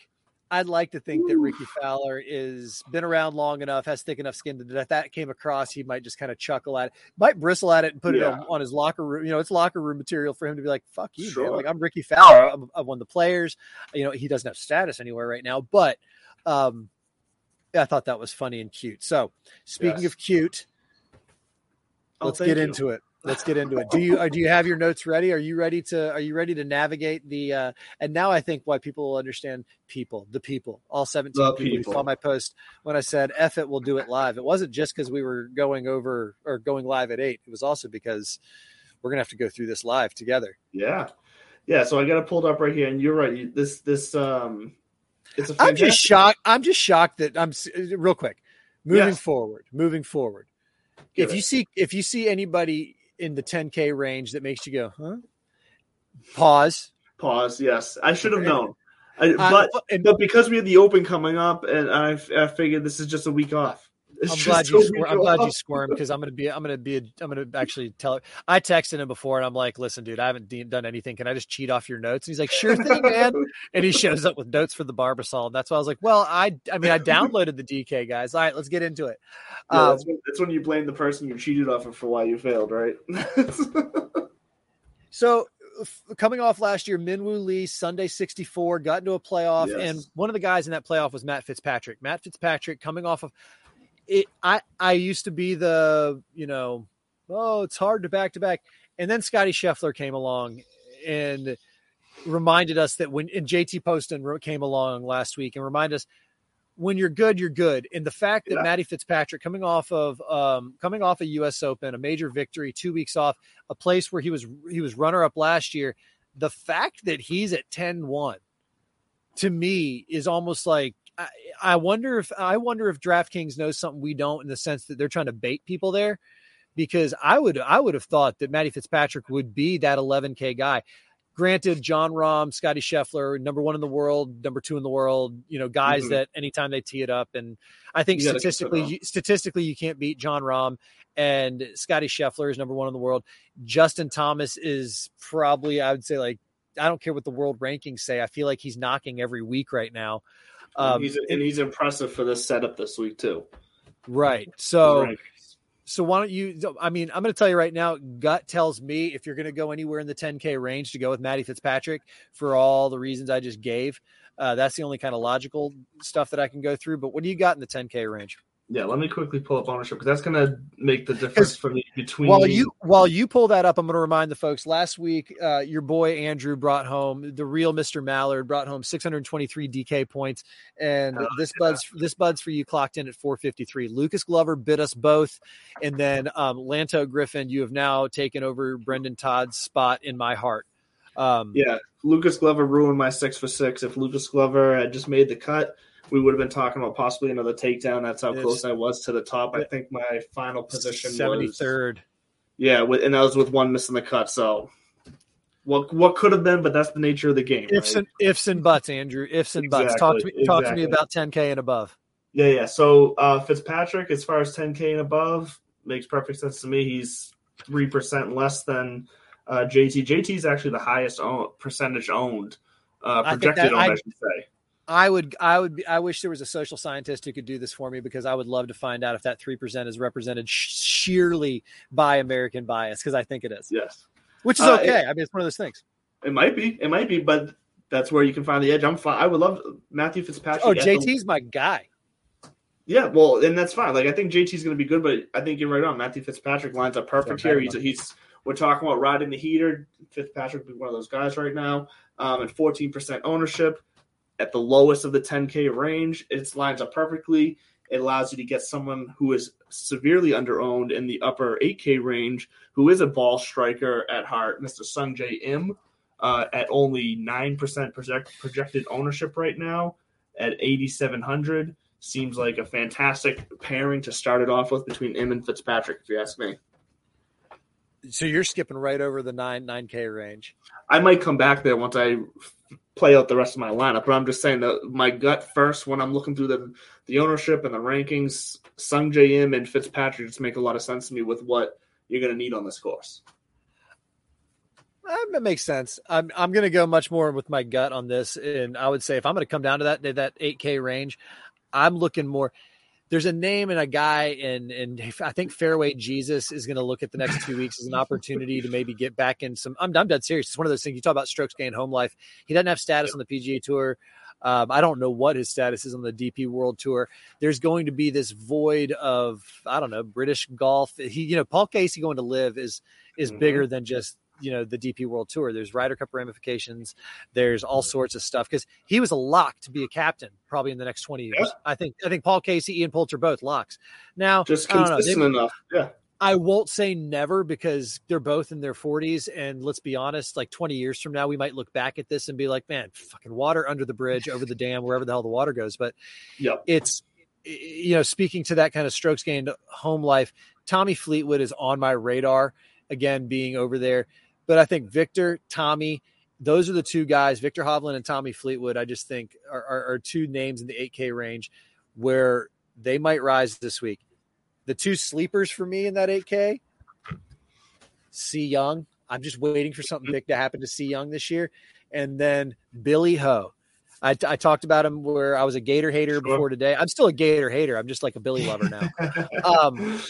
I'd like to think that Rickie Fowler is been around long enough, has thick enough skin that if that came across, he might just kind of chuckle at it, might bristle at it and put yeah. it on, on, his locker room. You know, it's locker room material for him to be like, "Fuck you, sure. man!" Like I'm Rickie Fowler. I'm, I'm one of the players. You know, he doesn't have status anywhere right now, but um, I thought that was funny and cute. So, speaking yes. of cute, oh, let's get you. into it. Let's get into it. Do you uh, do you have your notes ready? Are you ready to are you ready to navigate the uh and now I think why people will understand people, the people, all 17 the people, people. saw my post when I said F it, we'll do it live. It wasn't just because we were going over or going live at eight. It was also because we're gonna have to go through this live together. Yeah. Yeah, so I got it pulled up right here, and you're right. This this um I'm just shocked. I'm just shocked that I'm real quick. Moving forward, moving forward. Get if it. you see if you see anybody in the 10k range that makes you go, huh? Pause. Pause. Yes, I should have known. I, but uh, but because we had the open coming up, and I, I figured this is just a week off. I'm glad you. Squir- I'm glad you squirmed because I'm gonna be. I'm gonna be. A, I'm gonna actually tell. It. I texted him before, and I'm like, "Listen, dude, I haven't de- done anything. Can I just cheat off your notes?" And he's like, "Sure thing, man." and he shows up with notes for the Barbasol. And that's why I was like, "Well, I. I mean, I downloaded the DK guys. All right, let's get into it." Yeah, um, that's, when, that's when you blame the person you cheated off of for why you failed, right? so coming off last year, Minwoo Lee, Sunday 64, got into a playoff. Yes. And one of the guys in that playoff was Matt Fitzpatrick. Matt Fitzpatrick coming off of it I I used to be the you know oh it's hard to back to back, and then Scotty Scheffler came along and reminded us that when and JT Poston came along last week and reminded us when you're good, you're good. And the fact that yeah. Matty Fitzpatrick coming off of um, coming off a U.S. Open, a major victory, two weeks off, a place where he was he was runner up last year, the fact that he's at 10-1 to me is almost like I, wonder if I wonder if DraftKings knows something we don't in the sense that they're trying to bait people there. Because I would I would have thought that Matty Fitzpatrick would be that 11K guy. granted, Jon Rahm, Scotty Scheffler, number one in the world, number two in the world, you know, guys Mhm. that anytime they tee it up, and I think You statistically, you, statistically, you can't beat Jon Rahm and Scotty Scheffler is number one in the world. Justin Thomas is probably, I would say, like I don't care what the world rankings say. I feel like he's knocking every week right now. Um, he's, and he's impressive for this setup this week too. right. So, Right. so why don't you? I mean, I'm going to tell you right now. Gut tells me if you're going to go anywhere in the 10K range to go with Matty Fitzpatrick for all the reasons I just gave. Uh, that's the only kind of logical stuff that I can go through. But what do you got in the 10K range? Yeah, let me quickly pull up ownership because that's going to make the difference for me between. While you while you pull that up, I'm going to remind the folks. Last week, uh, your boy Andrew brought home the real Mr. Mallard brought home 623 DK points, and Oh, this buds this buds for you clocked in at 453. Lucas Glover bit us both, and then um, Lanto Griffin, you have now taken over Brendon Todd's spot in my heart. Um, Yeah, Lucas Glover ruined my six for six. If Lucas Glover had just made the cut, we would have been talking about possibly another takedown. That's how It's- close I was to the top. I think my final position was 73rd. Yeah, with, and that was with one missing the cut. So, what what could have been, but that's the nature of the game. Ifs right? and ifs and buts, Andrew. Ifs and buts. Talk to me. Exactly, Talk to me about 10k and above. Yeah, yeah. So uh, Fitzpatrick, as far as 10K and above, makes perfect sense to me. He's three percent less than uh, JT. JT is actually the highest own, percentage owned, uh, I projected that- owned, I, I- should say. I would, I would, be, I wish there was a social scientist who could do this for me because I would love to find out if that three percent is represented sh- sheerly by American bias because I think it is, Yes, which is Uh, okay. I mean, it's one of those things. it might be. It might be, but that's where you can find the edge. I'm fine. I would love Matthew Fitzpatrick. Oh, at the- JT's my guy. Yeah, well, and that's fine. Like I think JT's going to be good, but I think you're right on. Matthew Fitzpatrick lines up perfect here. He's he's we're talking about riding the heater. Fitzpatrick would be one of those guys right now. Um, and 14% ownership at the lowest of the 10k range. It lines up perfectly. It allows you to get someone who is severely underowned in the upper 8k range, who is a ball striker at heart, Mr. Sungjae Im, uh, at only nine percent project, projected ownership right now at 8,700 seems like a fantastic pairing to start it off with between him and Fitzpatrick, if you ask me. So you're skipping right over the nine nine k range. I might come back there once I play out the rest of my lineup, but I'm just saying that my gut first when I'm looking through the the ownership and the rankings, Sungjae Im and Fitzpatrick just make a lot of sense to me with what you're going to need on this course. Uh, That makes sense. I'm I'm going to go much more with my gut on this, and I would say if I'm going to come down to that that 8K range, I'm looking more. There's a name and a guy, and and I think Fairway Jesus is going to look at the next two weeks as an opportunity to maybe get back in some. I'm I'm dead serious. It's one of those things you talk about strokes gain home life. He doesn't have status on the PGA Tour. Um, I don't know what his status is on the DP World Tour. There's going to be this void of I don't know British golf. He, you know, Paul Casey going to LIV is is Mhm. bigger than just you know the DP World Tour. There's Ryder Cup ramifications. There's all mm-hmm. sorts of stuff because he was a lock to be a captain probably in the next 20 years. Yeah. I think I think Paul Casey, Ian Poulter, both locks. Now Just I know, consistent they- enough. Yeah. I won't say never because they're both in their 40s. And let's be honest, like 20 years from now, we might look back at this and be like, man, fucking water under the bridge, over the dam, wherever the hell the water goes. But Yep. it's, you know, speaking to that kind of strokes gained home life, Tommy Fleetwood is on my radar again, being over there. But I think Victor, Tommy, those are the two guys, Victor Hovland and Tommy Fleetwood, I just think are, are, are two names in the 8K range where they might rise this week. The two sleepers for me in that 8K, C Young. I'm just waiting for something big to happen to C Young this year. And then Billy Ho. I, I talked about him where I was a Gator hater Sure. before today. I'm still a Gator hater. I'm just like a Billy lover now. um,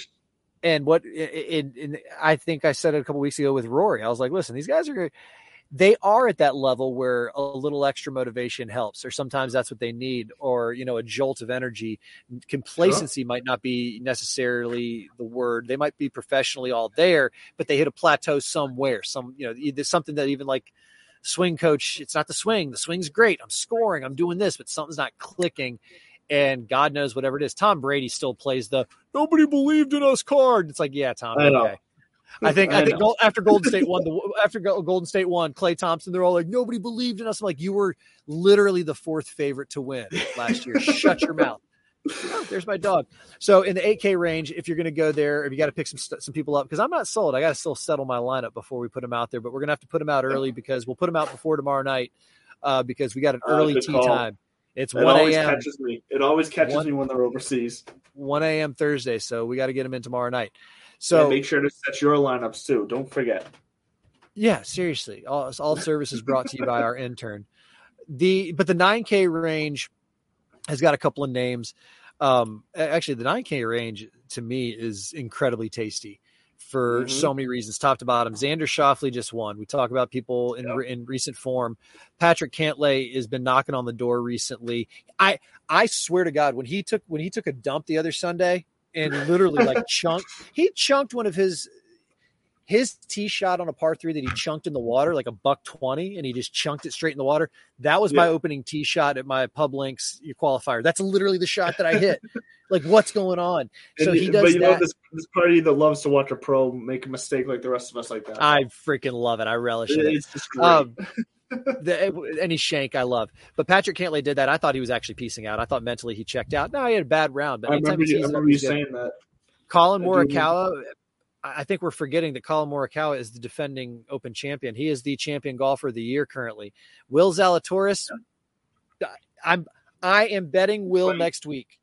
and what in, in, I think I said it a couple weeks ago with Rory. I was like, listen, these guys are they are at that level where a little extra motivation helps, or sometimes that's what they need, or you know, a jolt of energy. Complacency might not be necessarily the word. They might be professionally all there, but they hit a plateau somewhere. Some you know, there's something that even like swing coach, it's not the swing. The swing's great. I'm scoring. I'm doing this, but something's not clicking. And God knows whatever it is. Tom Brady still plays the nobody believed in us card. It's like, yeah, Tom. I. Okay. I think I, I think. After Golden State won the after Golden State won, Klay Thompson, they're all like, nobody believed in us. I'm like, you were literally the fourth favorite to win last year. Shut your mouth. Oh, there's my dog. So in the 8K range, if you're going to go there, if you got to pick some some people up, because I'm not sold. I got to still settle my lineup before we put them out there. But we're going to have to put them out early because we'll put them out before tomorrow night uh, because we got an early tea call. time. It's It 1 always a.m. catches me. It always catches One- me when they're overseas. 1 a.m. Thursday. So we got to get them in tomorrow night. So So make sure to set your lineups too. Don't forget. Yeah, seriously. All, all services brought to you by our intern. The but the 9K range has got a couple of names. Um, actually, the 9K range to me is incredibly tasty for Mhm. so many reasons, top to bottom. Xander Schauffele just won. We talk about people in Yep. in recent form. Patrick Cantlay has been knocking on the door recently. I I swear to God, when he took when he took a dump the other Sunday and literally like chunked, he chunked one of his his tee shot on a par three that he chunked in the water like a buck 20 and he just chunked it straight in the water. That was my opening tee shot at my pub links qualifier. That's literally the shot that I hit. Like what's going on? So And- he does but you know this this party that loves to watch a pro make a mistake like the rest of us like that. I freaking love it. I relish it. it's just great. Um, the, any shank I love, but Patrick Cantlay did that. I thought he was actually piecing out. I thought mentally he checked out. No, he had a bad round, but I remember you, I remember you he's good. saying that. Collin Morikawa. I I think we're forgetting that Collin Morikawa is the defending Open champion. He is the champion golfer of the year currently. Will Zalatoris, I'm I am betting Will next week.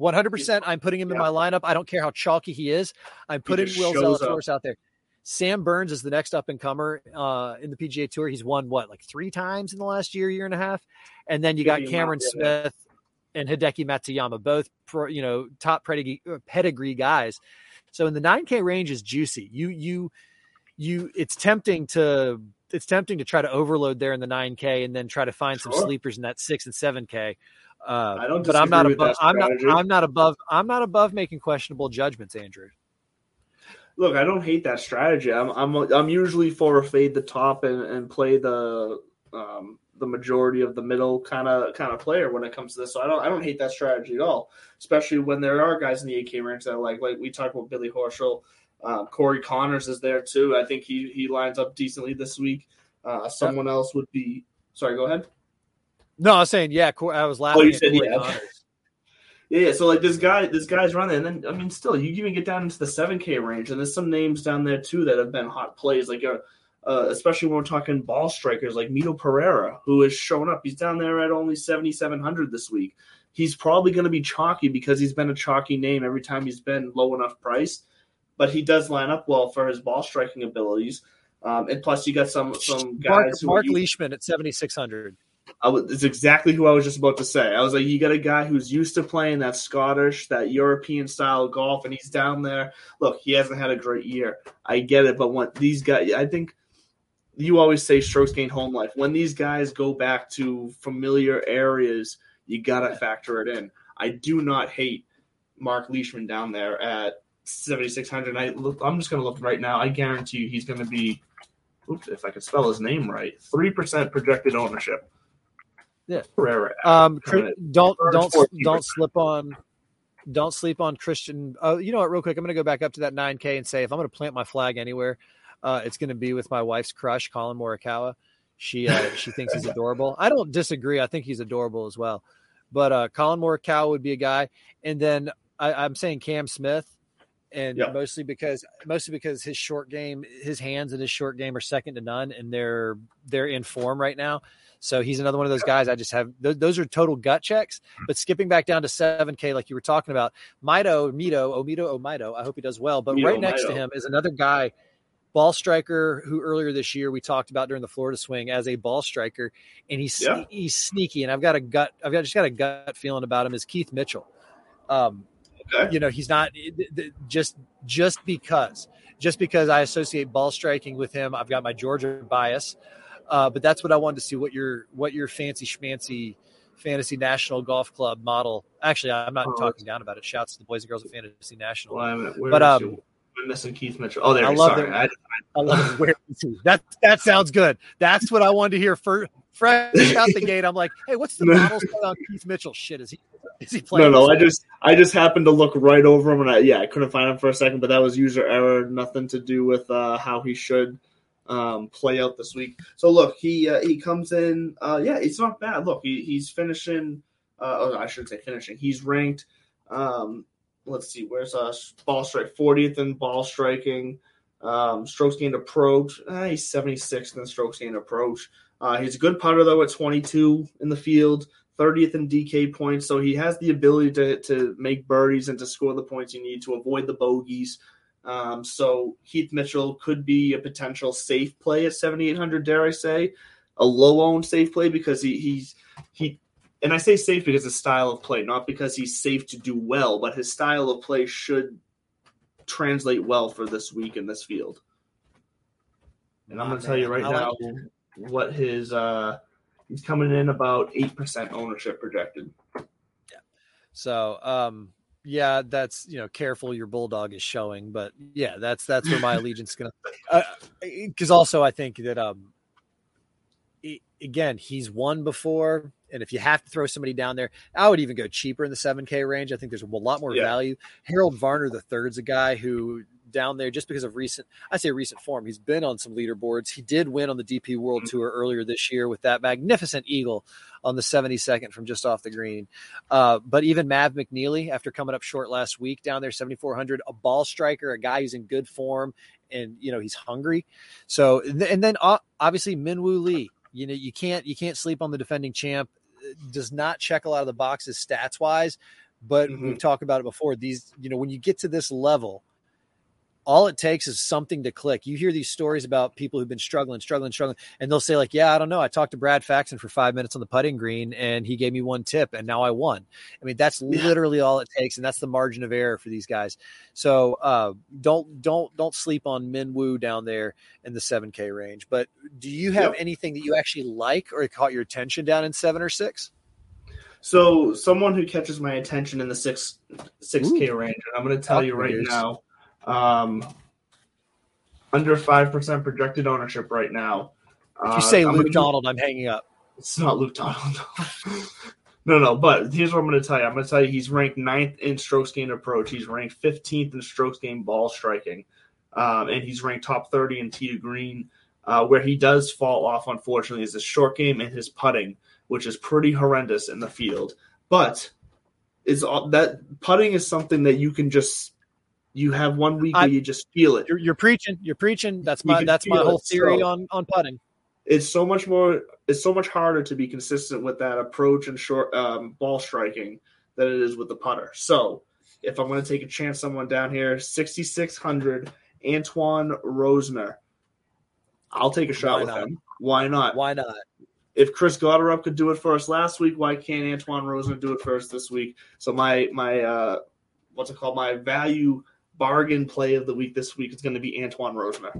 100%. I'm putting him in Yeah. my lineup. I don't care how chalky he is. I'm putting Will. Zalatoris out there. Sam Burns is the next up and comer uh, in the PGA Tour. He's won what, like three times in the last year, year and a half. And then you got Cameron. Smith and Hideki Matsuyama, both pro, you know top pedigree, uh, pedigree guys. So in the 9K range is juicy. You you you. It's tempting to it's tempting to try to overload there in the 9K and then try to find some sleepers in that six and 7K. Uh, I don't but I'm not above. I'm not. I'm not above. I'm not above making questionable judgments, Andrew. Look, I don't hate that strategy. I'm I'm I'm usually for a fade the top and, and play the um, the majority of the middle kind of kind of player when it comes to this. So I don't I don't hate that strategy at all. Especially when there are guys in the AK range that like like we talked about Billy Horschel, um, Corey Conners is there too. I think he he lines up decently this week. Uh, someone else would be. Sorry, go ahead. No, I was saying, yeah. I was laughing. Oh, you said yeah. Yeah, so like this guy, this guy's running, and then I mean, still, you even get down into the seven K range, and there's some names down there too that have been hot plays, like uh, uh, especially when we're talking ball strikers, like Mito Pereira, who has shown up. He's down there at only seventy seven hundred this week. He's probably going to be chalky because he's been a chalky name every time he's been low enough price, but he does line up well for his ball striking abilities. Um, and plus, you got some some guys Mark, who Mark Leishman at 7600. I was, it's exactly who I was just about to say. I was like, you got a guy who's used to playing that Scottish, that European style golf, and he's down there. Look, he hasn't had a great year. I get it, but when these guys, I think you always say strokes gain home life. When these guys go back to familiar areas, you got to factor it in. I do not hate Mark Leishman down there at 7,600. I look, I'm just going to look right now. I guarantee you he's going to be, oops, if I can spell his name right, 3% projected ownership. Yeah. Pereira. Um, don't don't don't slip on don't sleep on Christian. Oh, you know what? Real quick, I'm going to go back up to that 9K and say if I'm going to plant my flag anywhere, uh, it's going to be with my wife's crush, Collin Morikawa. She uh, she thinks he's adorable. I don't disagree. I think he's adorable as well. But uh, Collin Morikawa would be a guy, and then I, I'm saying Cam Smith, and mostly because mostly because his short game, his hands and his short game are second to none, and they're they're in form right now. So he's another one of those guys. I just have th- those are total gut checks. But skipping back down to seven K, like you were talking about, Mito, Mito, Omito, Omito. I hope he does well. But Mito right next to him is another guy, ball striker, who earlier this year we talked about during the Florida swing as a ball striker, and he's Yeah. he's sneaky. And I've got a gut, I've got just got a gut feeling about him. Is Keith Mitchell? Um, Okay. you know, he's not th- th- just just because just because I associate ball striking with him. I've got my Georgia bias. Uh, but that's what I wanted to see what your what your fancy schmancy fantasy national golf club model. Actually, I'm not Oh, talking down about it. Shouts to the boys and girls of fantasy national. Well, I'm, But, um. I'm missing Keith Mitchell. Oh, there I love Sorry. that- I, I love it. Where is he? That that sounds good. That's what I wanted to hear. first. fresh out the gate, I'm like, hey, what's the models on Keith Mitchell? Shit, is he is he playing? no. this I just I just happened to look right over him, and I yeah, I couldn't find him for a second. But that was user error. Nothing to do with uh, how he should um, play out this week. So look, he uh, he comes in. Uh, yeah, it's not bad. Look, he, he's finishing Uh, oh, I shouldn't say finishing. He's ranked. Um, let's see, where's us ball strike 40th in ball striking. Um, strokes gained approach. Uh, he's 76th in strokes gained approach. Uh, he's a good putter though at 22 in the field, 30th in DK points. So he has the ability to to make birdies and to score the points you need to avoid the bogeys. Um, so Keith Mitchell could be a potential safe play at 7,800. Dare I say, a low owned safe play because he he's he. And I say safe because his style of play, not because he's safe to do well, but his style of play should translate well for this week in this field. And I'm going to tell you right I now like what his uh he's coming in about 8% ownership projected. Yeah. So, um, yeah, that's you know, careful your bulldog is showing, but yeah, that's that's where my allegiance is gonna. Because also, I think that um, again, he's won before, and if you have to throw somebody down there, I would even go cheaper in the seven K range. I think there's a lot more Yeah. value. Harold Varner the third's a guy who down there just because of recent I say recent form. He's been on some leaderboards. He did win on the DP World Mm-hmm. Tour earlier this year with that magnificent eagle on the 72nd from just off the green. Uh, but even Mav McNealy, after coming up short last week down there, 7,400, a ball striker, a guy who's in good form, and you know he's hungry. So and then- uh, obviously Minwoo Lee. You know you can't you can't sleep on the defending champ. Does not check a lot of the boxes stats wise, but Mhm. we've talked about it before. These you know when you get to this level, all it takes is something to click. You hear these stories about people who've been struggling, struggling, struggling, and they'll say like, "Yeah, I don't know. I talked to Brad Faxon for five minutes on the putting green, and he gave me one tip, and now I won." I mean, that's literally all it takes, and that's the margin of error for these guys. So uh, don't don't don't sleep on Minwoo down there in the seven K range. But do you have Yep. anything that you actually like or caught your attention down in seven or six? So someone who catches my attention in the six six K range, and I'm going to tell you right now, um, under five percent projected ownership right now. If Uh, you say I'm Luke gonna- Donald, I'm hanging up. It's not Luke Donald. no, no. But here's what I'm going to tell you. I'm going to tell you he's ranked ninth in strokes gained approach. He's ranked 15th in strokes gained ball striking, um, and he's ranked top 30 in tee to green. Uh, where he does fall off, unfortunately, is his short game and his putting, which is pretty horrendous in the field. But is all that putting is something that you can just you have one week I- where you just feel it. You're, you're preaching. You're preaching. That's my that's my whole it, theory so- on on putting. it's so much more it's so much harder to be consistent with that approach and short um, ball striking than it is with the putter so if i'm going to take a chance someone down here 6600 antoine rozner i'll take a shot Why with not? him why not Why not? if chris Gotterup could do it for us last week why can't antoine rozner do it for us this week so my my uh what's it called my value bargain play of the week this week is going to be antoine rozner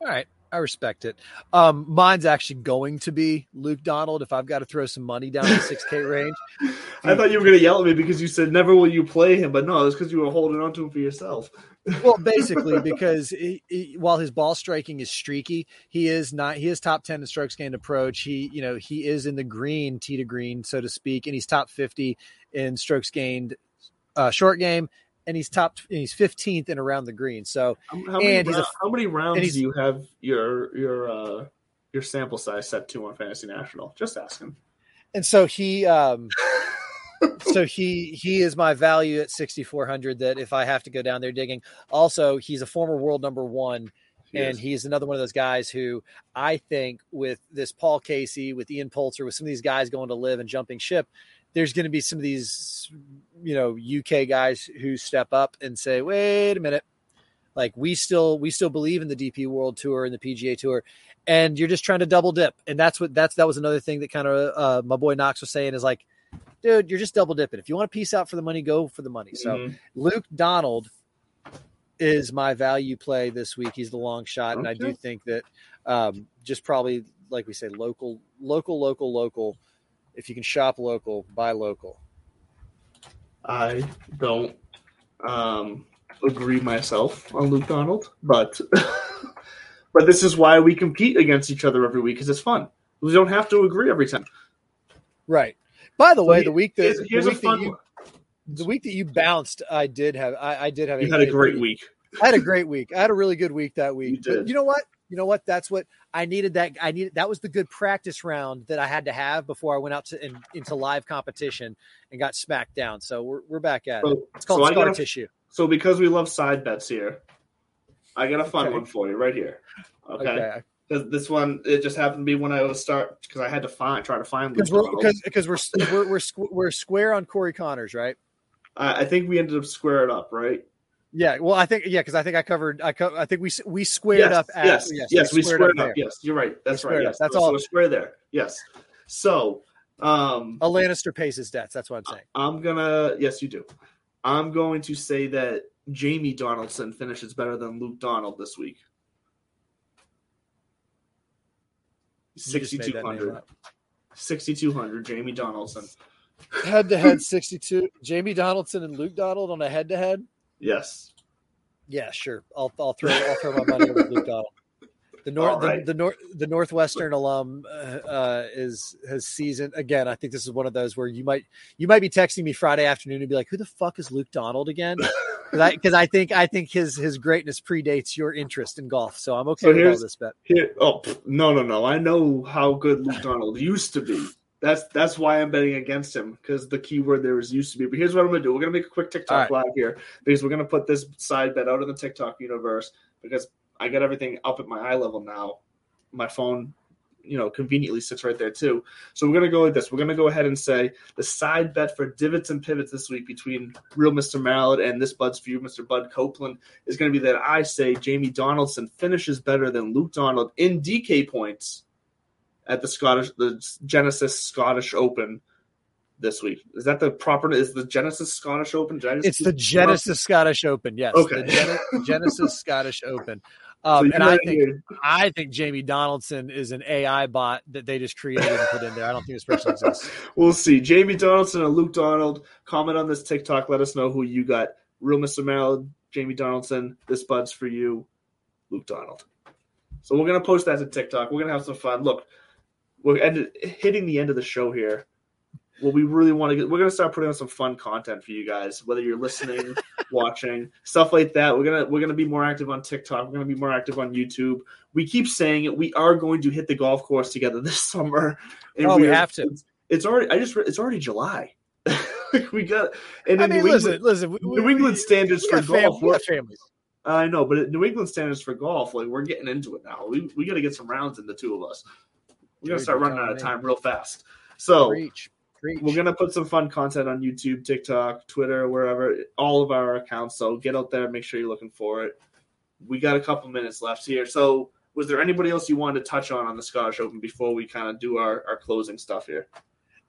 All right. I respect it. Um, mine's actually going to be Luke Donald if I've got to throw some money down the 6K range. I thought you were going to yell at me because you said never will you play him, but no, it's because you were holding on to him for yourself. Well, basically, because he, he, while his ball striking is streaky, he is not. He is top ten in strokes gained approach. He, you know, he is in the green, tee to green, so to speak, and he's top fifty in strokes gained uh, short game, and he's top. And he's fifteenth in around the green. So How, how many, And he's a- how many rounds do you have your your uh, your sample size set to on Fantasy National? Just asking. and so he um so he he is my value at 6400 that if i have to go down there digging also he's a former world number one and Yes. he's another one of those guys who i think with this paul casey with ian poulter with some of these guys going to LIV and jumping ship there's going to be some of these you know uk guys who step up and say wait a minute. Like we still we still believe in the dp world tour and the pga tour and you're just trying to double dip. And that's what that's that was another thing that kind of uh, my boy knox was saying is like dude you're just double dipping. If you want to piece out for the money go for the money. So Mhm. luke donald is my value play this week. He's the long shot and i do think that um, just probably like we say local local local local if you can shop local buy local I don't um, agree myself on Luke Donald, but but this is why we compete against each other every week because it's fun. We don't have to agree every time. right by the So way he- the week that, Here's, the a week that fun you the week that you bounced i did have i, I did have You had a great week. I had a great week. I had a really good week that week. You But did. you know what? You know what? That's what I needed. That I needed. That was the good practice round that I had to have before I went out to in, into live competition and got smacked down. So we're we're back at it. So, It's called so scar gotta- tissue. So because we love side bets here, I got a fun Okay. one for you right here. Okay. Okay. Because this one, it just happened to be when I was start because I had to find try to find Because we're because because we're we're we're, squ- we're square on Corey Conners, right? I, I think we ended up squared up, right? Yeah. Well, I think yeah, because I think I covered. I co- I think we we squared yes, up. At, yes, yes, we squared, up. there. Yes, you're right. That's right. Yes, That's so, all. So square there. Yes. So, um, A Lannister pays his debts. That's what I'm saying. I'm gonna. Yes, you do. I'm going to say that Jamie Donaldson finishes better than Luke Donald this week. Made that name 6,200. up. 6,200, Jamie Donaldson. Head to head, sixty-two. Jamie Donaldson and Luke Donald on a head to head. Yes. Yeah, sure. I'll I'll throw I'll throw my money over Luke Donald. The north right. the, the north the Northwestern alum uh, uh, is has seasoned again. I think this is one of those where you might you might be texting me Friday afternoon and be like, "Who the fuck is Luke Donald again?" Because I, I think I think his his greatness predates your interest in golf, so I'm okay So with all this bet. Here, oh no, no, no! I know how good Luke Donald used to be. That's that's why I'm betting against him because the keyword there is used to be. But here's what I'm gonna do: we're gonna make a quick TikTok All live here because we're gonna put this side bet out in the TikTok universe because I got everything up at my eye level now. My phone, you know, conveniently sits right there too. So we're gonna go like this: we're gonna go ahead and say the side bet for divots and pivots this week between real Mr. Mallet and this Bud's you, Mr. Bud Copeland, is going to be that I say Jamie Donaldson finishes better than Luke Donald in DK points at the Scottish, the Genesis Scottish Open this week. Is that the proper? Is the Genesis Scottish Open? It's the Genesis Scottish Open. Yes, Okay. the Gen- Genesis Scottish Open. Um, you and I think hear- I think Jamie Donaldson is an AI bot that they just created and put in there. I don't think this person exists. we'll see. Jamie Donaldson and Luke Donald. Comment on this TikTok. Let us know who you got. Real Mr. Mallet, Jamie Donaldson. This bud's for you, Luke Donald. So we're gonna post that to TikTok. We're gonna have some fun. Look, we're end, hitting the end of the show here. What we really want to get, we're gonna start putting on some fun content for you guys. Whether you're listening, watching, stuff like that. We're gonna we're gonna be more active on TikTok. We're gonna be more active on YouTube. We keep saying it. We are going to hit the golf course together this summer. Oh, we are- have to. It's, it's already. I just. It's already July. Like, we got. And I in mean, New listen, England, listen. We, we- New England we- standards we for fam- golf. we we're- got families. I know, but New England standards for golf, like we're getting into it now. We we got to get some rounds in the two of us. We're gonna start running out of time real fast. So Preach, preach. we're gonna put some fun content on YouTube, TikTok, Twitter, wherever, all of our accounts. So get out there, make sure you're looking for it. We got a couple minutes left here. So was there anybody else you wanted to touch on on the Scottish Open before we kind of do our, our closing stuff here?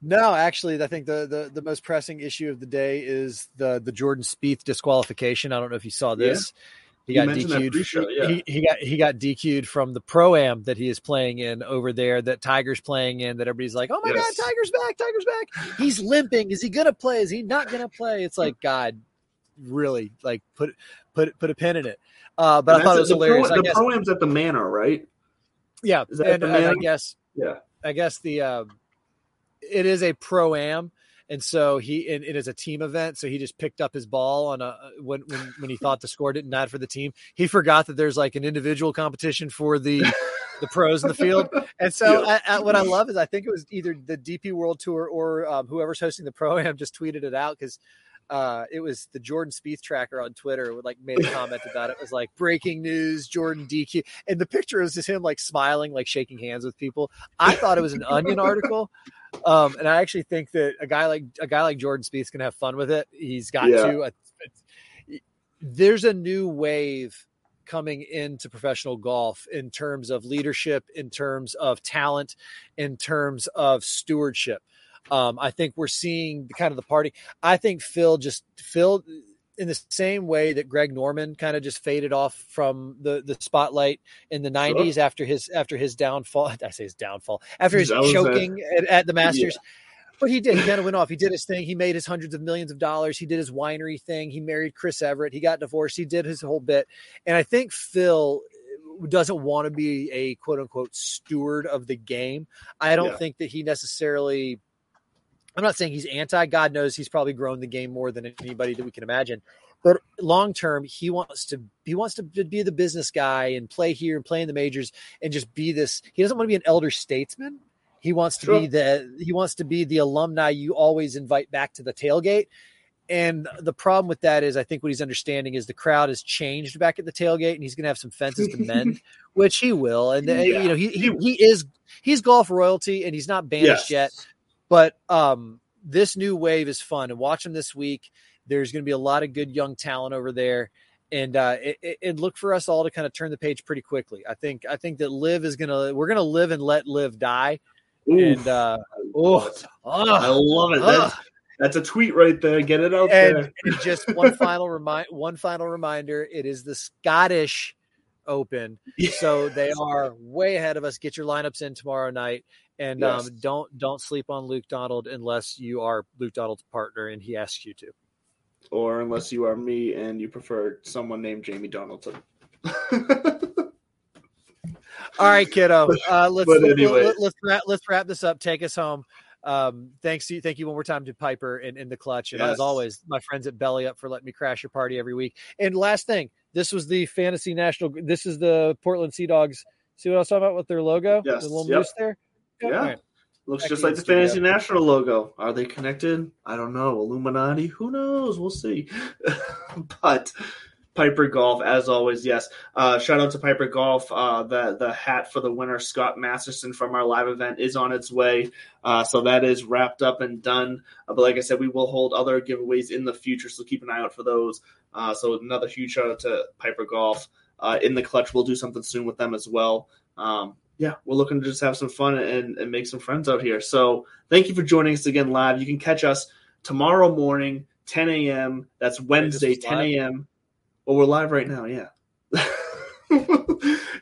No, actually, I think the, the the most pressing issue of the day is the the Jordan Spieth disqualification. I don't know if you saw this. He got DQ'd. yeah. he, he got he got DQ'd from the pro am that he is playing in over there. That Tiger's playing in. That everybody's like, "Oh my Yes. God, Tiger's back! Tiger's back! He's limping. Is he gonna play? Is he not gonna play?" It's like God, really, like put put put a pin in it. Uh, but I thought it was the hilarious. Pro, the guess, pro-am's at the Manor, right? yeah, and, the and I guess Yeah. I guess the um, it is a pro am, and so he it, it is a team event. So he just picked up his ball on a when when when he thought the score didn't add for the team. He forgot that there's like an individual competition for the the pros in the field. And so Yeah. I, I, what I love is I think it was either the DP World Tour or um, whoever's hosting the pro am just tweeted it out because. Uh, it was the Jordan Spieth tracker on Twitter would like made a comment about it. It was like breaking news, Jordan DQ, and the picture was just him like smiling, like shaking hands with people. I thought it was an Onion article, um, and I actually think that a guy like a guy like Jordan Spieth's gonna have fun with it. He's got Yeah. to. Uh, there's a new wave coming into professional golf in terms of leadership, in terms of talent, in terms of stewardship. Um, I think we're seeing the kind of the party. I think Phil just Phil in the same way that Greg Norman kind of just faded off from the the spotlight in the '90s after his after his downfall. I say his downfall after his uh, choking at, at the Masters. But he did. He kind of went off. He did his thing. He made his hundreds of millions of dollars. He did his winery thing. He married Chris Evert. He got divorced. He did his whole bit. And I think Phil doesn't want to be a quote unquote steward of the game. I don't Yeah. think that he necessarily I'm not saying he's anti. God knows he's probably grown the game more than anybody that we can imagine. But long term, he wants to he wants to be the business guy and play here and play in the majors and just be this. He doesn't want to be an elder statesman. He wants to Sure. be the he wants to be the alumni you always invite back to the tailgate. And the problem with that is, I think what he's understanding is the crowd has changed back at the tailgate, and he's going to have some fences to mend, which he will. And uh, Yeah. you know, he, he he is he's golf royalty, and he's not banished yet. But um, this new wave is fun, and watch him this week. There's going to be a lot of good young talent over there, and uh, it, it, look for us all to kind of turn the page pretty quickly. I think I think that LIV is gonna we're gonna live and let live die. Oof. And uh, oh, I love it. That's, that's a tweet right there. Get it out and, there. and just one final remind one final reminder: it is the Scottish Open, so they are way ahead of us. Get your lineups in tomorrow night, and Yes. um, don't don't sleep on Luke Donald unless you are Luke Donald's partner and he asks you to. Or unless you are me and you prefer someone named Jamie Donaldson. All right, kiddo. Uh, let's let, anyway. let, us wrap, let's wrap this up. Take us home. Um, thanks to you, thank you one more time to Piper and in the clutch, and Yes. as always, my friends at Belly Up for letting me crash your party every week. And last thing, this was the fantasy national. This is the Portland Sea Dogs. See what I was talking about with their logo? Yes, the little yep. moose there. Yeah. Looks just like the. Fantasy National logo. Are they connected? I don't know. Illuminati? Who knows? We'll see. but Piper Golf, as always, yes. Uh, shout out to Piper Golf. Uh, the the hat for the winner, Scott Masterson, from our live event is on its way. Uh, so that is wrapped up and done. Uh, but like I said, we will hold other giveaways in the future, so keep an eye out for those. Uh, so another huge shout out to Piper Golf. Uh, in the clutch, we'll do something soon with them as well. Um, yeah, we're looking to just have some fun and, and make some friends out here. So thank you for joining us again live. You can catch us tomorrow morning, 10 a.m. That's Wednesday, 10 a.m. Well, we're live right now, yeah.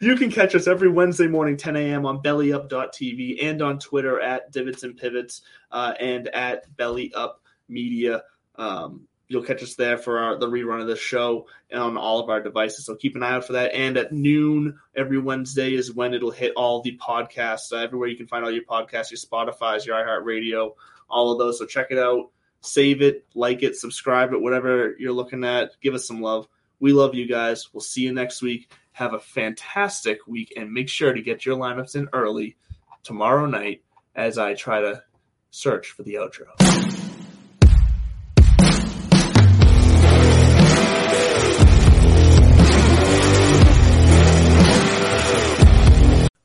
you can catch us every Wednesday morning, 10 a.m. on bellyup.tv and on Twitter at Divots and Pivots uh, and at Belly Up Media. Um, you'll catch us there for our, the rerun of the show on all of our devices. So keep an eye out for that. And at noon every Wednesday is when it'll hit all the podcasts, uh, everywhere you can find all your podcasts, your Spotify's, your iHeartRadio, all of those. So check it out, save it, like it, subscribe it, whatever you're looking at. Give us some love. We love you guys. We'll see you next week. Have a fantastic week and make sure to get your lineups in early tomorrow night as I try to search for the outro.